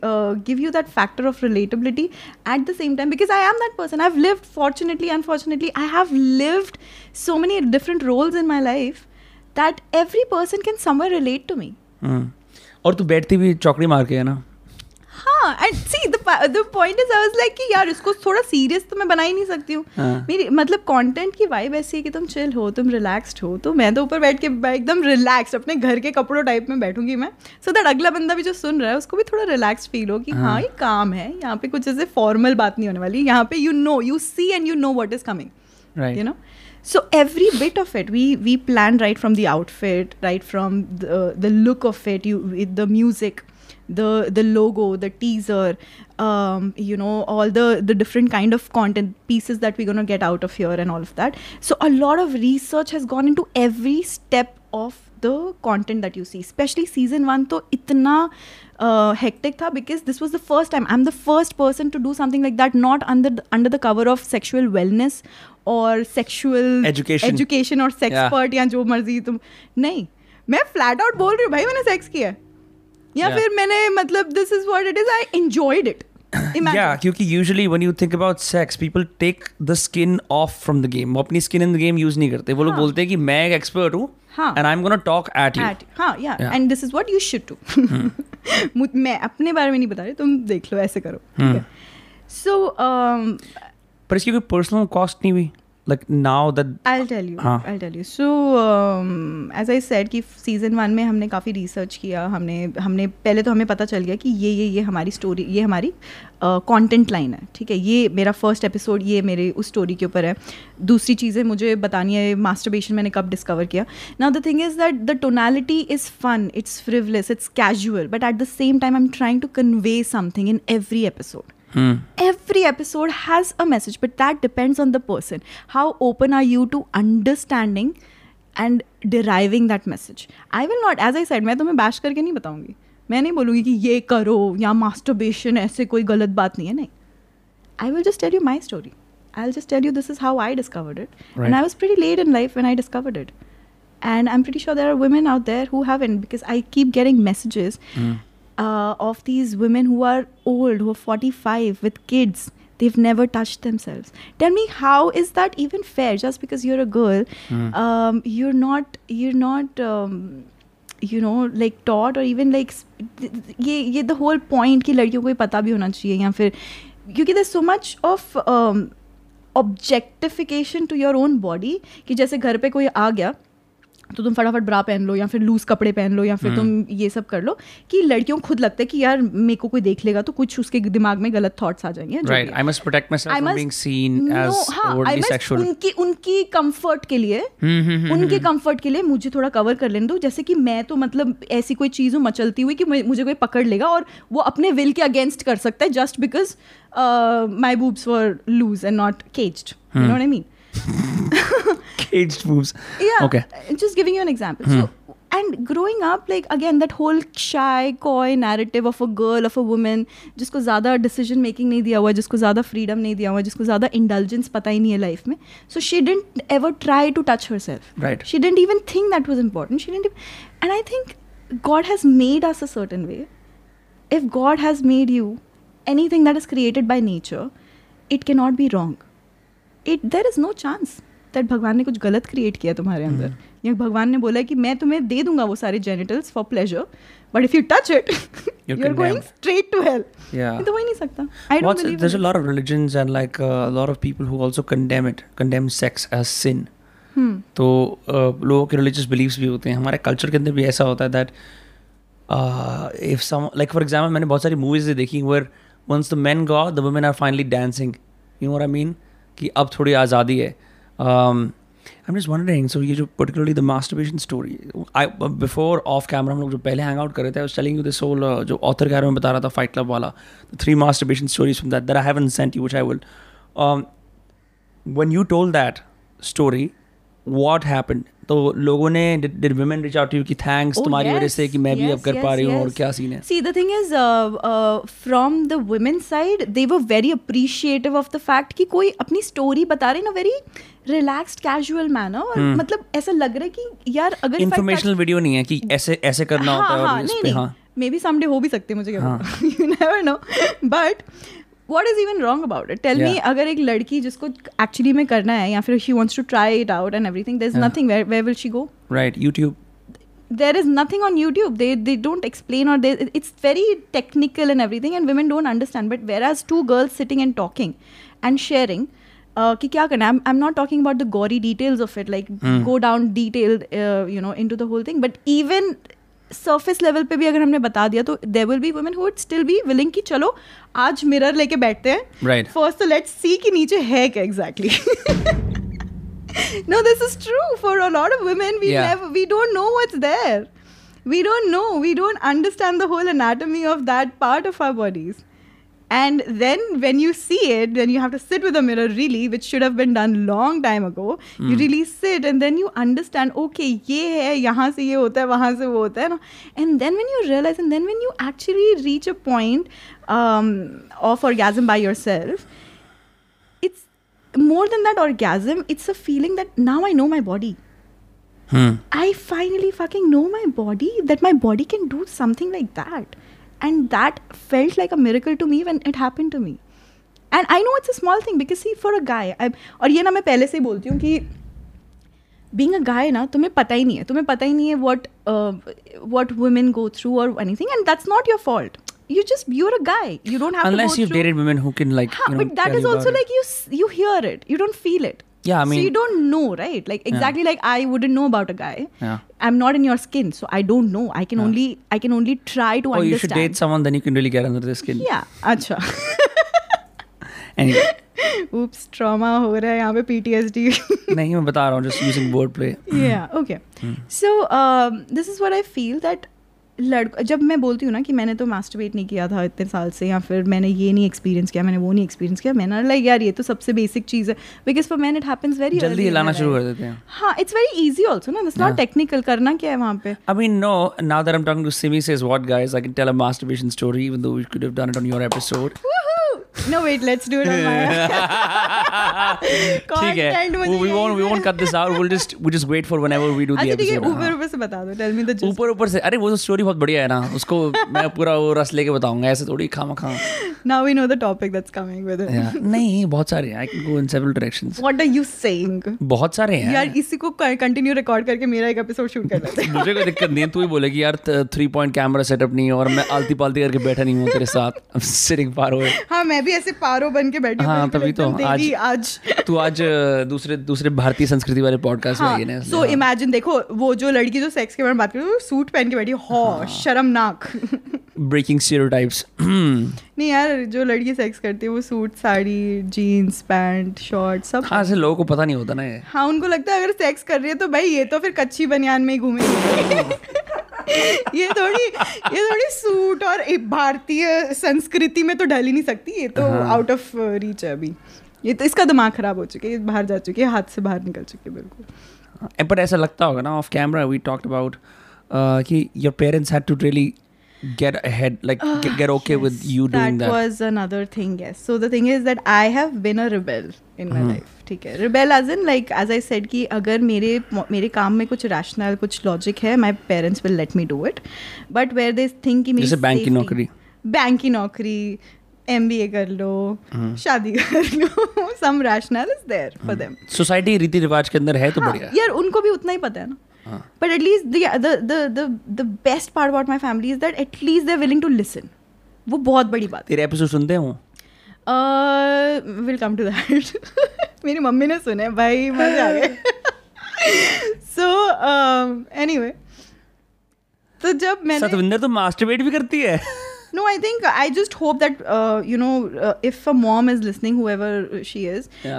give you that factor of relatability at the same time because I am that person I have lived fortunately unfortunately I have lived so many different roles in my life that every person can somewhere relate to me और तू बैठती भी चौकड़ी मार के है ना? हाँ and see the point is I was like कि यार इसको थोड़ा सीरियस तो मैं बना ही नहीं सकती हूँ। हाँ. मेरी मतलब कंटेंट की वाइब ऐसी है कि तुम चिल हो तुम रिलैक्स्ड हो तो मैं तो ऊपर बैठ के एकदम रिलैक्स्ड अपने घर के कपड़ों टाइप में बैठूँगी मैं। सो दैट अगला बंदा भी जो सुन रहा है उसको भी थोड़ा रिलैक्स फील हो कि हाँ। ये काम है यहाँ पे कुछ ऐसे फॉर्मल बात नहीं होने वाली यहाँ पे you know you see and you know what is coming you know? So every bit of it we we planned right from the outfit right from the, the look of it you the music the the logo the teaser um, you know all the the different kind of content pieces that we're going to get out of here and all of that so a lot of research has gone into every step of the content that you see especially season one तो इतना uh, hectic था because this was the first time I'm the first person to do something like that not under the, under the cover of sexual wellness or sexual Education. education or Yeah. sexpert या जो मर्जी तुम नहीं मैं फ्लैट आउट बोल रही हूँ भाई मैंने सेक्स किया है। या Yeah. फिर मैंने मतलब this is what it is I enjoyed it yeah क्योंकि usually when you think about sex people take the skin off from the game वो अपनी skin in the game use नहीं करते वो लोग हाँ. बोलते हैं कि मैं एक expert हूँ हाँ. and I'm gonna talk at you At, हाँ yeah Yeah. And this is what you should do मैं अपने बारे में नहीं बता रही तुम देख लो ऐसे करो है um, सो पर इसकी कोई personal cost नहीं हुई like now that I'll tell you. हाँ. I'll tell you. So um, as I said कि सीज़न वन में हमने काफ़ी रिसर्च किया हमने हमने पहले तो हमें पता चल गया कि ये ये ये हमारी स्टोरी ये हमारी कंटेंट लाइन है ठीक है ये मेरा फ़र्स्ट एपिसोड ये मेरे उस स्टोरी के ऊपर है दूसरी चीज़ें मुझे बतानी है मास्टरबेशन मैंने कब डिस्कवर किया now the thing is that the tonality is fun it's frivolous it's casual but at the same time I am trying to convey something in every episode hmm. every episode has a message but that depends on the person how open are you to understanding and deriving that message i will not as i said मैं तुम्हें बैश करके नहीं बताऊँगी मैं नहीं बोलूँगी कि ये करो या मास्टरबेशन ऐसे कोई गलत बात नहीं है नहीं I will just tell you my story. I'll just tell you this is how I discovered it. Right. And I was pretty late in life when I discovered it. And I'm pretty sure there are women out there who haven't because I keep getting messages Hmm. uh, of these women who are old, who are 45 with kids. They've never touched themselves. Tell me, how is that even fair? Just because you're a girl, Hmm. um, you're not, you're not, um, you know, like taught or even like s- ये ये the whole point कि लड़कियों को ये पता भी होना चाहिए या फिर क्योंकि there's so much of um, objectification to your own body कि जैसे घर पे कोई आ गया तो तुम फटाफट ब्रा पहन लो या फिर लूज कपड़े पहन लो या फिर तुम ये सब कर लो कि लड़कियों को खुद लगता है कि यार मेरे को कोई देख लेगा तो कुछ उसके दिमाग में गलत थॉट्स आ जाएँगे है। I must protect myself I from must- being seen No, as I overtly must sexual. उनकी उनकी कंफर्ट के लिए हम्म, उनके कंफर्ट के लिए मुझे थोड़ा कवर कर लेने दो। जैसे कि मैं तो मतलब ऐसी कोई चीज़ हूँ मचलती हुई कि मुझे मुझे कोई पकड़ लेगा और वो अपने विल के अगेंस्ट कर सकता है just because my boobs were loose and not caged you know I mean Caged moves. yeah Okay. just giving you an example so and growing up like again that whole shy coy narrative of a girl of a woman जिसको ज़्यादा decision making नहीं दिया हुआ है जिसको ज़्यादा freedom नहीं दिया हुआ है जिसको ज़्यादा indulgence पता ही नहीं है life में so she didn't ever try to touch herself Right. she didn't even think that was important she didn't even, and I think God has made us a certain way if God has made you anything that is created by nature it cannot be wrong It there is no chance that भगवान ने कुछ गलत क्रिएट किया तुम्हारे mm. अंदर या भगवान ने बोला कि मैं तुम्हें दे दूँगा वो सारे genitals for pleasure but if you touch it you लोगों के रिलीजियस बिलीव्स भी होते हैं। हमारे कल्चर के अंदर भी ऐसा होता है फॉर एग्जांपल मैंने बहुत सारी मूवीज़ देखी where once the men go the are finally dancing you know I mean कि अब थोड़ी आज़ादी है। आई एम वंडरिंग सो ये जो particularly the masturbation story I before off camera हम लोग जो पहले हैंग आउट कर रहे थे उस टेलिंग दिस होल जो ऑथर के रहे में बता रहा था फाइट क्लब वाला the three masturbation stories from that there I have sent you which I will one you told that story what happened तो लोगों ने वुमेन रिच आउट की थैंक्स तुम्हारी वजह से कि मैं भी अब कर पा रही हूँ और क्या सीन है? See the thing is from the women side they were very appreciative of the fact कि कोई अपनी स्टोरी बता रहे ना वेरी रिलैक्स्ड कैजुअल मैनर और हम्म। मतलब ऐसा लग रहा है कि यार अगर इंफॉर्मेशनल वीडियो नहीं है कि ऐसे ऐसे करना हाँ, होता है मे बी समडे हो। भी सकते हैं मुझे you never know but What is even wrong about it tell me Yeah. अगर एक लड़की जिसको एक्चुअली में करना है या फिर she wants to try it out and everything there is Yeah. Nothing where will she go right YouTube there is nothing on youtube they they don't explain or they it's very technical and everything and women don't understand but whereas two girls sitting and talking and sharing uh, कि क्या करना है I'm, I'm not talking about the gory details of it like Hmm. go down detailed uh, you know into the whole thing surface level पे भी अगर हमने बता दिया तो there will be women who would still be willing कि चलो आज मिरर लेके बैठते हैं Right. फ़र्स्ट तो लेट्स सी कि नीचे है क्या exactly no this is true for a lot of women we Yeah. never we don't know what's there we don't know we don't understand the whole anatomy of that part of our bodies and then when you see it then you have to sit with a mirror really which should have been done long time ago mm. you hmm. really sit and then you understand okay ye hai yahan se ye hota hai wahan se wo hota hai and then when you realize and then when you actually reach a point um, of orgasm by yourself it's more than that orgasm it's a feeling that now i know my body hmm. i finally fucking know my body that my body can do something like that And that felt like a miracle to me when it happened to me. And I know it's a small thing because see, for a guy, I'm, और ये ना मैं पहले से ही बोलती हूँ कि being a guy ना तुम्हें पता ही नहीं है तुम्हें पता ही नहीं है what uh, what women go through or anything and that's not your fault you just you're a guy you don't have unless to go you've through dated women who can like Huh, you know, but that tell is you also about it. like you s- you hear it you don't feel it yeah i mean so you don't know right? Like exactly yeah. like i wouldn't know about a guy. Yeah. i'm not in your skin so i don't know. I can yeah. only i can only try to oh, understand. you should date someone then you can really get under their skin. Yeah acha anyway. Oops trauma ho raha hai pe ptsd nahi main bata raha hu just using wordplay. Yeah okay. Hmm. So um, this is what i feel that लड़क जब मैं बोलती हूँ ना कि मैंने तो मास्टरबेट नहीं किया था इतने साल से या फिर मैंने ये नहीं एक्सपीरियंस किया मैंने वो नहीं एक्सपीरियंस किया मैंने लाइक यार ये तो सबसे बेसिक चीज़ है because for man it happens very जल्दी हिलाना शुरू कर देते हैं हाँ इट्स वेरी इजी ऑल्सो ना इट्स नॉट टेक्निकल करना क्या है वहाँ पे I know no. Now that I'm talking to Simi, says what, guys? I can tell a masturbation story, even though we could have done it on your episode. No wait let's do it on my ठीक है. We we won't cut this out. We'll just we just wait for whenever we do the अच्छा ठीक है episode. ऊपर। ऊपर से बता दो. टेल मी द ऊपर ऊपर से अरे वो तो स्टोरी बहुत बढ़िया है ना. उसको मैं पूरा वो रस लेके बताऊँगा. ऐसे थोड़ी खामा खा now we know the topic that's coming with it नहीं बहुत सारे हैं. I can go in several directions what are you saying बहुत सारे हैं. यार इसी को कंटिन्यू रिकॉर्ड करके मेरा एक एपिसोड शूट कर लेते हैं. मुझे कोई दिक्कत नहीं है. तू ही बोलेगी यार थ्री पॉइंट कैमरा सेटअप नहीं है और मैं आलती पालती करके बैठा नहीं हूँ तेरे साथ. सिटिंग पार हुए हाँ मैं भी ऐसे पारो बन के बैठी हाँ, तभी तो, देवी आज तू आज दूसरे दूसरे भारतीय संस्कृति वाले पॉडकास्ट में आई ना सो इमेजिन देखो वो जो लड़की जो सेक्स के बारे में बात कर रही है सूट पहन के बैठी है, हाँ। शर्मनाक। ब्रेकिंग स्टीरियोटाइप्स नहीं यार जो लड़की सेक्स करती है वो suit sari jeans pant short सब। हाँ ऐसे लोगों को पता नहीं होता ना ये। हाँ उनको लगता है अगर सेक्स कर रही है तो भाई ये तो फिर कच्ची बनियान में ही घूमेगी। ये थोड़ी ये थोड़ी सूट और एक भारतीय संस्कृति में तो ढल ही नहीं सकती ये तो। आउट ऑफ़ रीच है अभी ये तो इसका दिमाग खराब हो चुके है ये बाहर जा चुके है हाथ से बाहर निकल चुके हैं बिल्कुल पर ऐसा लगता होगा ना off camera we talked about कि your parents had to really get ahead like uh, get, get okay yes. with you doing that, that was another thing yes. So the thing is that i have been a rebel in mm-hmm. my life ठीक है? Rebel age in like as I said कि अगर मेरे मेरे काम में कुछ रैशनल कुछ लॉजिक है my parents will let me do it but where they think कि मेरी बैंक की नौकरी। बैंक की नौकरी एम बी ए कर लो mm-hmm. शादी कर लो some rational is there for them society रीति रिवाज के अंदर है तो हाँ, बढ़िया यार उनको भी उतना ही पता है ना। But at least the best part about my family is that at least they're willing to listen वो बहुत बड़ी बात तेरे एपिसोड सुनते हो वेलकम टू दैट मेरी मम्मी ने सुने भाई मज़ा आ गया सो एनी वे तो जब मैं सतविंदर तो मास्टरबेट भी करती है। No I think I just hope that you know if a mom is listening however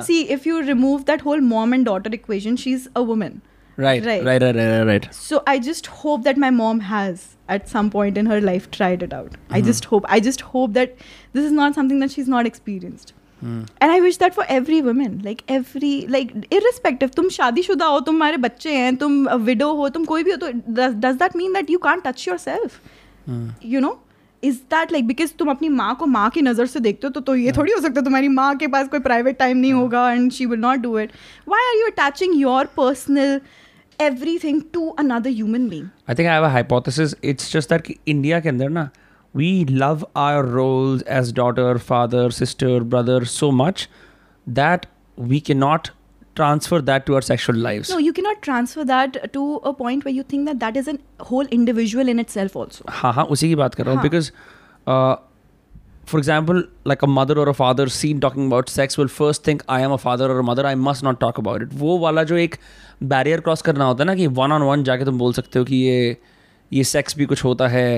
see if you remove that whole mom and daughter equation she is a women right Right. right right right right So I just hope that my mom has at some point in her life tried it out. I just hope. I just hope that this is not something that she's not experienced. Hmm. And I wish that for every woman, like every, like irrespective, तुम शादीशुदा हो, तुम्हारे बच्चे हैं, तुम widow हो, तुम कोई भी हो, तो does, does that mean that you can't touch yourself? Hmm. You know is that like because तुम अपनी माँ को माँ की नज़र से देखते हो तो, तो ये थोड़ी हो सकता है तुम्हारी माँ के पास कोई प्राइवेट टाइम नहीं होगा and she will not do it why are you attaching your personal Everything to another human being I think I have a hypothesis. It's just that कि India के अंदर ना we love our roles as daughter, father, sister, brother so much that we cannot transfer that to our sexual lives. No, you cannot transfer that to a point where you think that that is a whole individual in itself also. हाँ हाँ उसी की बात कर रहा हूँ हाँ. because uh, for example like a mother और a father scene talking about sex will first think I am a father और mother I must not talk about it वो वाला जो एक बैरियर क्रॉस करना होता है ना कि वन ऑन वन जाके तुम बोल सकते हो कि ये ये सेक्स भी कुछ होता है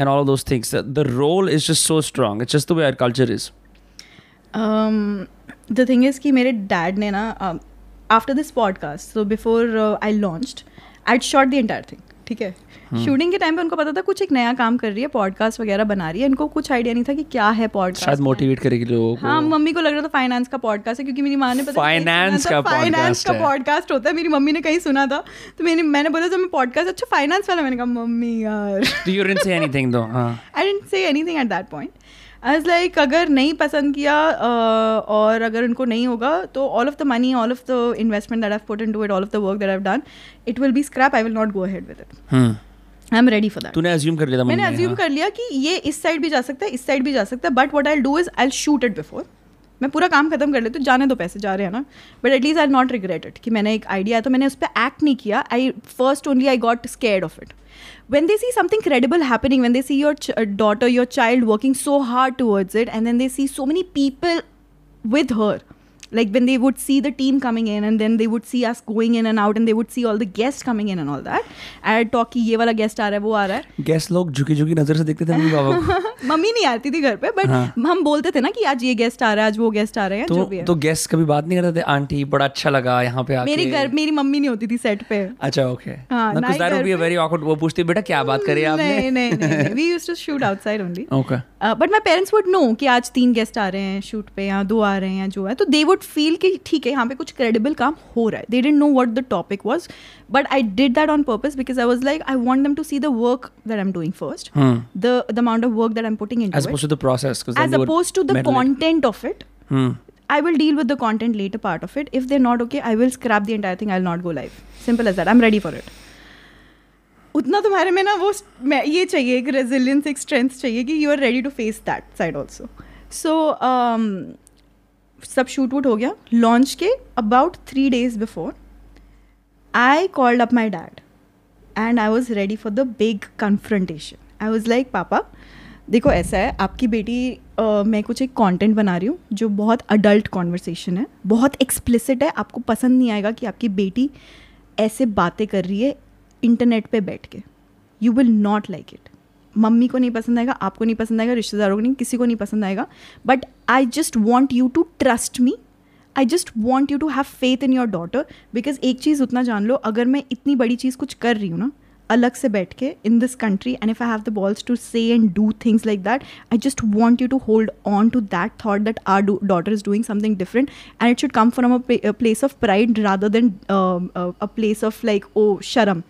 and all those things the role is just so strong it's just the culture is the thing is कि मेरे डैड ने ना after this podcast so before I launch I shot the thing ठीक है? शूटिंग के टाइम पे उनको पता था कुछ एक नया काम कर रही है पॉडकास्ट वगैरह बना रही है। इनको कुछ आइडिया नहीं था कि क्या है पॉडकास्ट शायद मोटिवेट करेगी लोगों को। हाँ मम्मी को लग रहा था फाइनेंस का पॉडकास्ट है क्योंकि मेरी माँ ने पता था, का फाइनेंस का पॉडकास्ट होता है। मेरी मम्मी ने कहीं सुना था। तो मैंने मैंने बोला जब मैं पॉडकास्ट अच्छा फाइनेंस वाला? मैंने कहा मम्मी यार. I didn't say anything at that point as like अगर नहीं पसंद किया uh, और अगर उनको नहीं होगा तो all of the money all of the investment that I put into it all of the work that I done it will be scrap I will not go ahead with it I am ready for that तूने अज्यूम कर लिया था मैंने अज्यूम हाँ. कर लिया कि ये इस साइड भी जा सकता है इस साइड भी जा सकता है but what I do is I shoot it before मैं पूरा काम खत्म कर लेती हूँ जाने दो पैसे जा रहे हैं ना? But at least I not regret it कि मैंने एक आइडिया तो मैंने उस पर एक्ट नहीं किया. I first only I got scared of it when they see something credible happening when they see your ch- uh, daughter your child working so hard towards it and then they see so many people with her like when they would see the team coming in and then they would see us going in and out and they would see all the guests coming in and all that. I'd talk कि ये वाला गेस्ट आ रहा है वो आ रहा है गेस्ट लोग झुकी झुकी नज़र से देखते थे मम्मी पापा को। मम्मी नहीं आती थी घर पे बट हाँ। हम बोलते थे ना कि आज ये गेस्ट आ रहा है आज वो गेस्ट आ रहे हैं तो जो भी है। तो गेस्ट कभी बात नहीं करते थे? आंटी बड़ा अच्छा लगा यहाँ पे आके. मेरी घर मेरी मम्मी नहीं होती थी सेट पे। अच्छा ओके हाँ, ना that would be very awkward वो पूछती बेटा क्या बात करी आपने? नहीं नहीं we used to shoot outside only okay but my parents would know कि आज तीन गेस्ट आ रहे हैं शूट पे या दो आ रहे हैं जो है। तो दे वुड फील कि ठीक है यहाँ पे कुछ क्रेडिबल काम हो रहा है they didn't know what the topic was but I did that on purpose because I was like I want them to see the work that I am doing first Hmm. the the amount of work that I'm putting into as it, opposed to the process 'cause then as they would opposed to the meddle it. content of it. Hmm. I will deal with the content later part of it. If they're not okay, I will scrap the entire thing. I'll not go live. Simple as that. I'm ready for it. उतना तुम्हारे में ना वो मैं ये चाहिए एक रेजिलियंस एक स्ट्रेंथ चाहिए कि you are ready to face that side also so सब शूट वूट हो गया लॉन्च के about three days before I called up my dad and I was ready for the big confrontation I was like पापा देखो ऐसा है आपकी बेटी uh, मैं कुछ एक कंटेंट बना रही हूँ जो बहुत अडल्ट कॉन्वर्सेशन है बहुत एक्सप्लिसिट है आपको पसंद नहीं आएगा कि आपकी बेटी ऐसे बातें कर रही है इंटरनेट पे बैठ के। You will not like it mummy को नहीं पसंद आएगा, आपको नहीं पसंद आएगा, रिश्तेदारों को नहीं, किसी को नहीं पसंद आएगा। But I just want you to trust me I just want you to have faith in your daughter because एक चीज़ उतना जान लो, अगर मैं इतनी बड़ी चीज़ कुछ कर रही हूँ ना, अलग से बैठ के in this country and if I have the balls to say and do things like that I just want you to hold on to that thought that our daughter is doing something different and it should come from a place of pride rather than a place of like oh शरम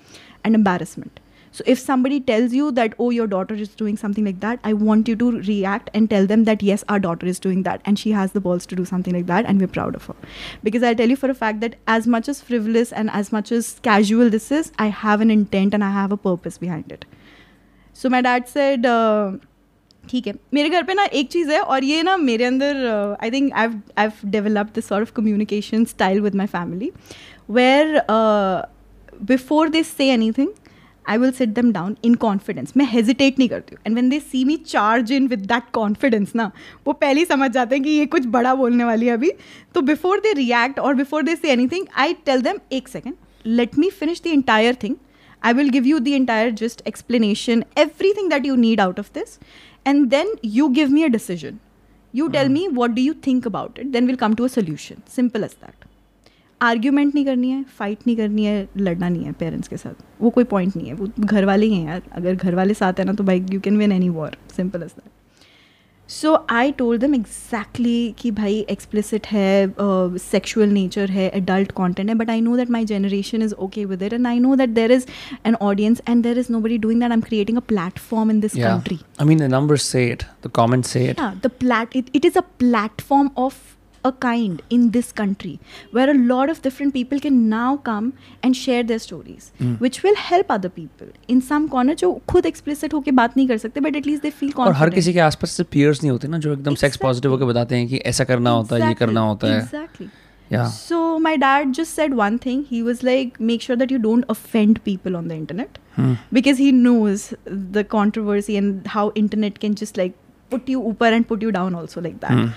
and embarrassment So if somebody tells you that, oh, your daughter is doing something like that, I want you to react and tell them that, yes, our daughter is doing that and she has the balls to do something like that and we're proud of her. Because I'll tell you for a fact that as much as frivolous and as much as casual this is, I have an intent and I have a purpose behind it. So my dad said, uh, ठीक है मेरे घर पे ना एक चीज़ है और ये ना मेरे अंदर I think I I develop this sort of communication style with my family where before they say anything I will sit them down in confidence मैं हेजिटेट नहीं करती हूँ and when they see me charge in with that confidence ना वो पहले ही समझ जाते हैं कि ये कुछ बड़ा बोलने वाली है अभी तो बिफोर दे रिएक्ट और before they say anything I tell them एक second let me finish the entire thing I will give you the entire just explanation, everything that you need out of this. And then you give me a decision. You tell me what do you think about it. Then we'll come to a solution. Simple as that. Argument नहीं करनी है फाइट नहीं करनी है लड़ना नहीं है पेरेंट्स के साथ। वो कोई पॉइंट नहीं है। वो घर वाले ही हैं यार। अगर घर वाले साथ है ना तो भाई you can win any war simple as that so I told them exactly कि भाई एक्सप्लिसिट है सेक्शुअल नेचर है एडल्ट कॉन्टेंट है but I know that my generation is okay with it and I know that there is an audience and there is nobody doing that I am creating a platform in this country the numbers say it. The comments say it. yeah the plat it, it is a platform of a kind in this country where a lot of different people can now come and share their stories which will help other people in some corner जो खुद explicit होके बात नहीं कर सकते but at least they feel और हर confident किसी के आसपास से peers नहीं होते ना जो एकदम सेक्स Exactly. पॉजिटिव होकर बताते हैं कि ऐसा करना होता है ये Exactly, करना होता है exactly Yeah. so my dad just said one thing he was like make sure that you don't offend people on the internet Hmm. because he knows the controversy and how internet can just like put you upper and put you down also like that Hmm.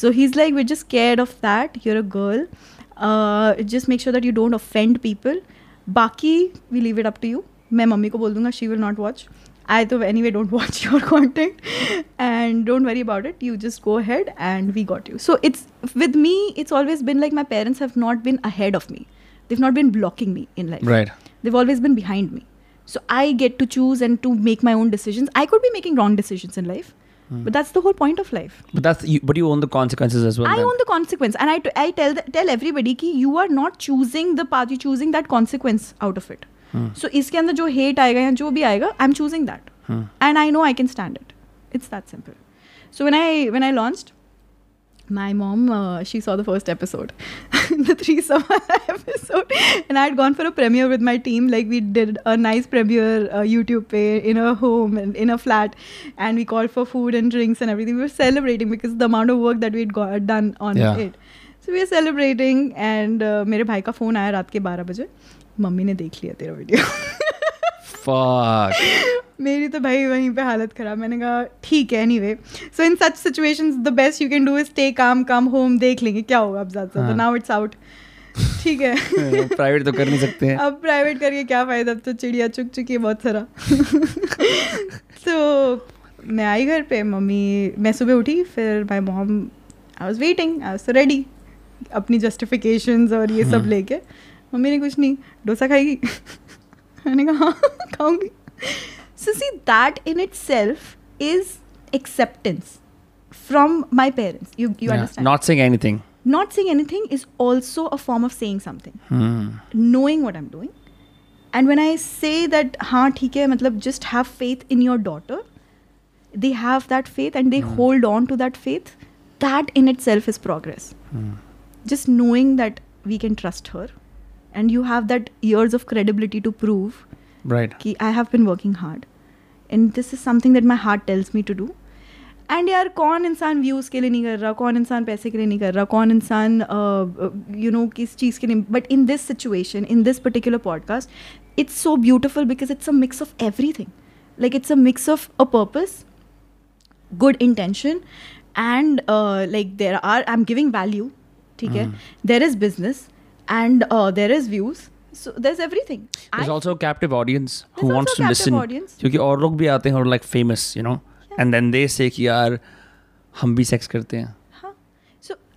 so he's like we're just scared of that you're a girl uh, just make sure that you don't offend people baki we leave it up to you मैं मम्मी को बोल दूंगा she will not watch I तो anyway don't watch your content and don't worry about it you just go ahead and we got you so it's with me it's always been like my parents have not been ahead of me they've not been blocking me in life Right. they've always been behind me so i get to choose and to make my own decisions i could be making wrong decisions in life but that's the whole point of life But that's you, but you own the consequences as well. I then. own the consequence, and I, t- I tell the, tell everybody कि you are not choosing the path, you're choosing that consequence out of it. So इसके अंदर जो hate आएगा या जो भी आएगा, I'm choosing that, and I know I can stand it. It's that simple. So when I when I launched, My mom uh, she saw the first episode, the three summer episode, and I had gone for a premiere with my team. Like we did a nice premiere uh, YouTube pay in a home and in a flat, and we called for food and drinks and everything. We were celebrating because the amount of work that we'd got done on Yeah. it. So we were celebrating, and uh, मेरे भाई का फ़ोन आया रात के बारह बजे मम्मी ने देख लिया तेरा वीडियो Fuck. मेरी तो भाई वहीं पे हालत खराब। मैंने कहा ठीक है anyway so in such situations the best you can do is take काम कम होम देख लेंगे क्या होगा अब ज़्यादा हाँ। नाउ इट्स आउट ठीक है। प्राइवेट तो कर नहीं सकते हैं। अब प्राइवेट करके क्या फ़ायदा? अब तो चिड़िया चुक चुकी है बहुत सारा। तो मैं आई घर पे मम्मी मैं सुबह उठी फिर my mom I was waiting I was ready अपनी जस्टिफिकेशंस और ये सब हम्म। लेके। मम्मी ने कुछ नहीं डोसा खाएगी? मैंने कहा हाँ खाऊँगी। So see that in itself is acceptance from my parents you you Yeah. Understand Not saying anything. not saying anything is also a form of saying something Hmm. knowing what I'm doing. And when I say that, हाँ ठीक है मतलब just have faith in your daughter, they have that faith and they hold on to that faith. that in itself is progress just knowing that we can trust her and you have that years of credibility to prove Right. कि I have been working hard and this is something that my heart tells me to do and यार कौन इंसान व्यूज़ के लिए नहीं कर रहा कौन इंसान पैसे के लिए नहीं कर रहा कौन इंसान यू नो किस चीज़ के लिए but in this situation in this particular podcast it's so beautiful because it's a mix of everything like it's a mix of a purpose good intention and uh, like there are i'm giving value ठीक है there is business and uh, there is views so there's everything There's I- also a captive audience who There's wants also to a captive listen. audience. क्योंकि और लोग भी आते हैं और like famous, you know, and then they say कि यार हम भी सेक्स करते हैं.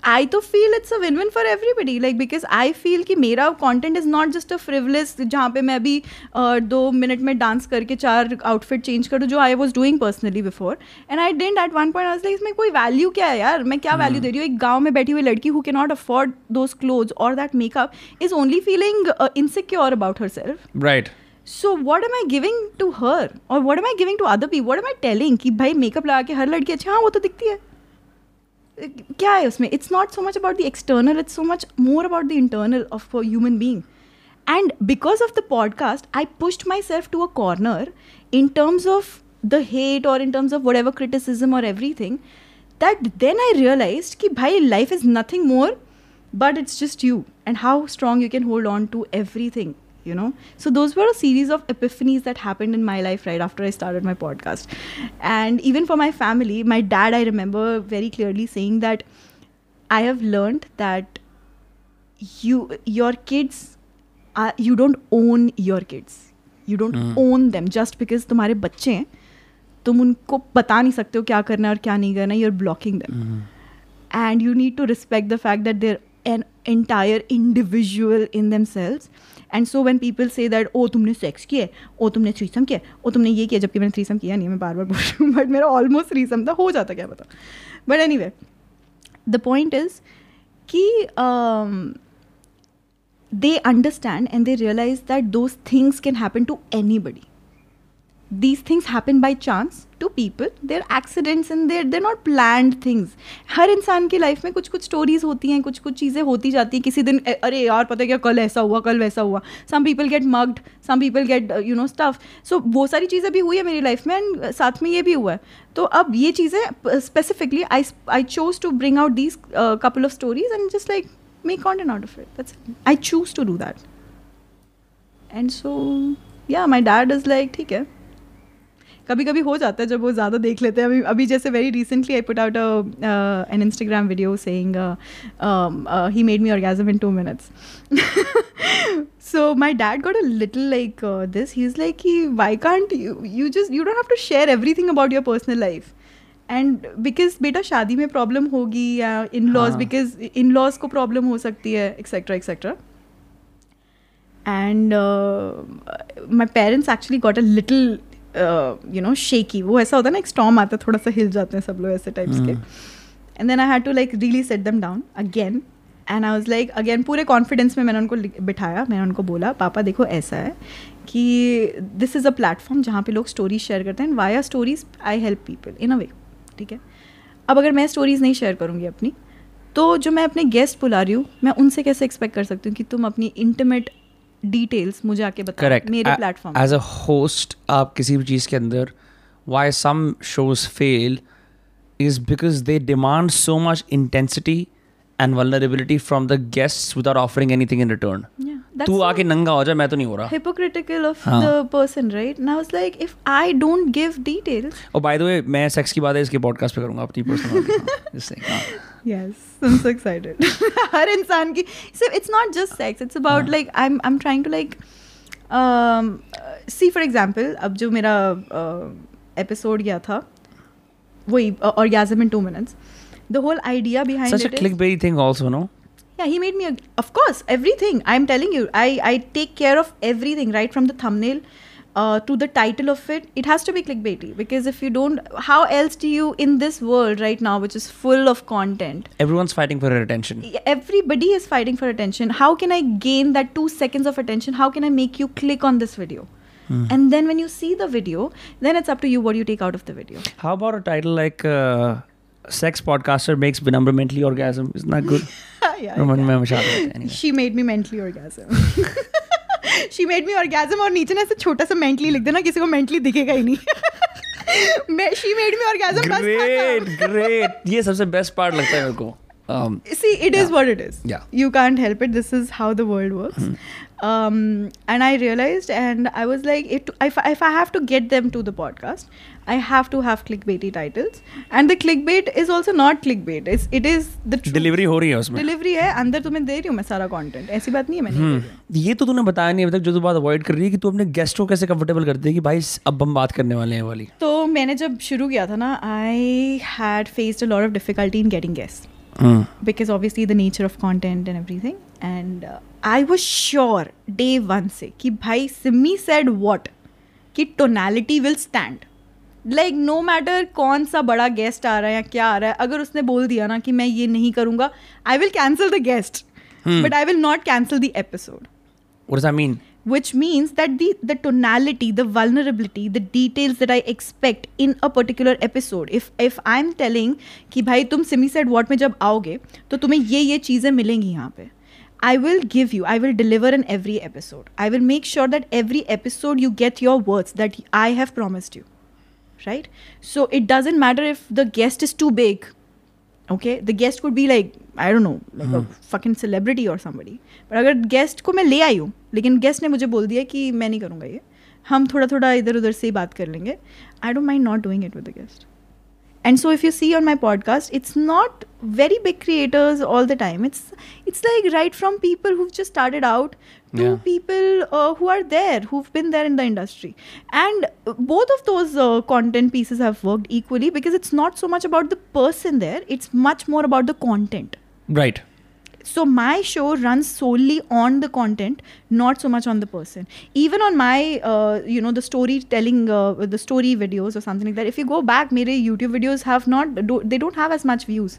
आई तो feel it's a win win for everybody like because I feel कि मेरा content is not just a frivolous जहाँ पे मैं अभी uh, दो मिनट में डांस करके चार आउटफिट चेंज करूँ जो I was doing personally before and I didn't at one point like इसमें कोई वैल्यू क्या है यार? मैं क्या वैल्यू दे रही हूँ? एक गाँव में बैठी हुई लड़की who can not afford those clothes or that makeup is only feeling insecure about herself right so what am I giving to her or what am I giving to other P what am I telling कि भाई मेकअप लगा के हर लड़की अच्छी हाँ वो तो दिखती है। क्या है उसमें? It's not so much about the external it's so much more about the internal of a human being and because of the podcast I pushed myself to a corner in terms of the hate or in terms of whatever criticism or everything that then I realise कि भाई life is nothing more but it's just you and how strong you can hold on to everything. you know so those were a series of epiphanies that happened in my life right after i started my podcast and even for my family my dad i remember very clearly saying that i have learned that you your kids are, you don't own your kids you don't Hmm. own them just because तुम्हारे बच्चे हैं तुम उनको बता नहीं सकते हो क्या करना है और क्या नहीं करना you're blocking them Hmm. and you need to respect the fact that they're an entire individual in themselves and so when people say that ओ तुमने सेक्स किया ओ oh, तुमने थ्रीसम किया ओ oh, तुमने ये किया, जबकि मैंने थ्रीसम किया नहीं मैं बार बार बोल रही हूँ बट मेरा ऑलमोस्ट थ्रीसम था, हो जाता क्या पता? But anyway the point is कि they understand and they realise that those things can happen to anybody these things happen by chance to people. They're accidents and they're they're not planned things. हर इंसान की लाइफ में कुछ कुछ स्टोरीज होती हैं कुछ कुछ चीज़ें होती जाती हैं। किसी दिन "अ- अरे यार, पता क्या? कल ऐसा हुआ, कल वैसा हुआ। Some people get mugged some people get you know stuff so वो सारी चीज़ें भी हुई है मेरी लाइफ में एंड साथ में ये भी हुआ है। तो अब ये चीज़ें specifically I I chose to bring out these couple of stories and just like make content out of it I choose to do that and so yeah my dad is like ठीक है. कभी कभी हो जाता है जब वो ज़्यादा देख लेते हैं। अभी अभी जैसे very recently I put out an Instagram video saying he made me orgasm in two minutes. So my dad got a little like uh, this. He's like he, why can't you you just you don't have to share everything about your personal life. And because बेटा शादी में प्रॉब्लम होगी या इन लॉज हाँ। बिकॉज़ इन लॉज को प्रॉब्लम हो सकती है etcetera etcetera and my parents actually got a little you know shaky वो ऐसा होता है ना एक स्टॉम आता है थोड़ा सा हिल जाते हैं सब लोग ऐसे टाइप्स के। And then I had to like really set them down again and I was like again पूरे कॉन्फिडेंस में मैंने उनको बिठाया मैंने उनको बोला पापा देखो ऐसा है कि दिस इज़ अ प्लेटफॉर्म जहाँ पे लोग स्टोरीज शेयर करते हैं via stories I help people in a way ठीक है? अब अगर मैं स्टोरीज नहीं शेयर करूँगी अपनी तो जो मैं अपने गेस्ट बुला रही हूँ मैं उनसे कैसे एक्सपेक्ट कर सकती हूँ कि तुम अपनी इंटीमेट डिटेल्स मुझे आके बताओ Correct. मेरे प्लेटफॉर्म As a host, आप किसी भी चीज़ के अंदर why some shows fail is because they demand so much intensity and vulnerability from the guests without offering anything in return. तू आके नंगा हो जा मैं तो नहीं हो रहा hypocritical of हाँ. the person right and i was like if i don't give details और बाय द वे मैं सेक्स की बात है इसके पॉडकास्ट पे करूँगा अपनी personal yes i'm so excited हर इंसान की so it's not just sex it's about हाँ. like i'm i'm trying to like um uh, see for example अब जो मेरा एपिसोड गया था वही orgasm in 2 minutes the whole idea behind such a it is clickbait thing also no Yeah, he made me. A, of course, everything. I'm telling you, I I take care of everything right from the thumbnail uh, to the title of it, it has to be clickbaity because if you don't, how else do you in this world right now, which is full of content? Everyone's fighting for attention. Everybody is fighting for attention. How can I gain that two seconds of attention? How can I make you click on this video? Mm. And then when you see the video, then it's up to you what you take out of the video. How about a title like uh, "Sex Podcaster Makes Benumber Mentally Orgasm"? Isn't that good? yeah, yeah. Anyway. She made me mentally orgasm. she made me orgasm और नीचे ना ऐसे छोटा सा mentally लिख देना किसी को mentally दिखेगा ही नहीं मैं she made me orgasm बस Great, खत्म। great. ये सबसे best part लगता है मेरे को. Um, see it is Yeah. what it is Yeah. you can't help it this is how the world works um, and i realized and i was like it, if, if i have to get them to the podcast i have to have clickbaity titles and the clickbait is also not clickbait it's, it is the truth. delivery हो रही है उसमें. डिलीवरी है अंदर तुम्हें दे रही हूँ मैं सारा कंटेंट ऐसी बात नहीं है मैं नहीं दे रही हूँ। ये तो तूने बताया नहीं अभी तक जो तू बात अवॉइड कर रही है कि तू अपने गेस्ट को कैसे कंफर्टेबल करती है कि भाई अब हम बात करने वाले हैं वाली तो मैंने जब शुरू किया था ना I had faced a lot of difficulty in getting guest because obviously the nature of content and everything and uh, i was sure day one से कि भाई सिमी said what कि tonality will stand like no matter कौन सा बड़ा गेस्ट आ रहा है या क्या आ रहा है अगर उसने बोल दिया ना कि मैं ये नहीं करूँगा I will cancel the guest but I will not cancel the episode mean which means that the the tonality the vulnerability the details that I expect in a particular episode if if I am telling कि भाई तुम सिमी सेट वॉट में जब आओगे तो तुम्हें ये ये चीज़ें मिलेंगी यहाँ पे। I will give you I will deliver in every episode I will make sure that every episode you get your words that I have promised you Right? So it doesn't matter if the guest is too big. Okay? The guest could be like, I don't know, like a fucking celebrity or somebody. But अगर गेस्ट को मैं ले आई हूँ लेकिन गेस्ट ने मुझे बोल दिया कि मैं नहीं करूँगा ये हम थोड़ा थोड़ा इधर उधर से ही बात कर लेंगे I don't mind not doing it with the guest and so if you see on my podcast it's not very big creators all the time it's it's like right from people who've just started out to Yeah. people uh, who are there who've been there in the industry. And uh, both of those uh, content pieces have worked equally because it's not so much about the person there it's much more about the content. Right. so my show runs solely on the content not so much on the person. Even on my uh, you know the storytelling uh, the story videos or something like that if you go back mere youtube videos have not do, they don't have as much views.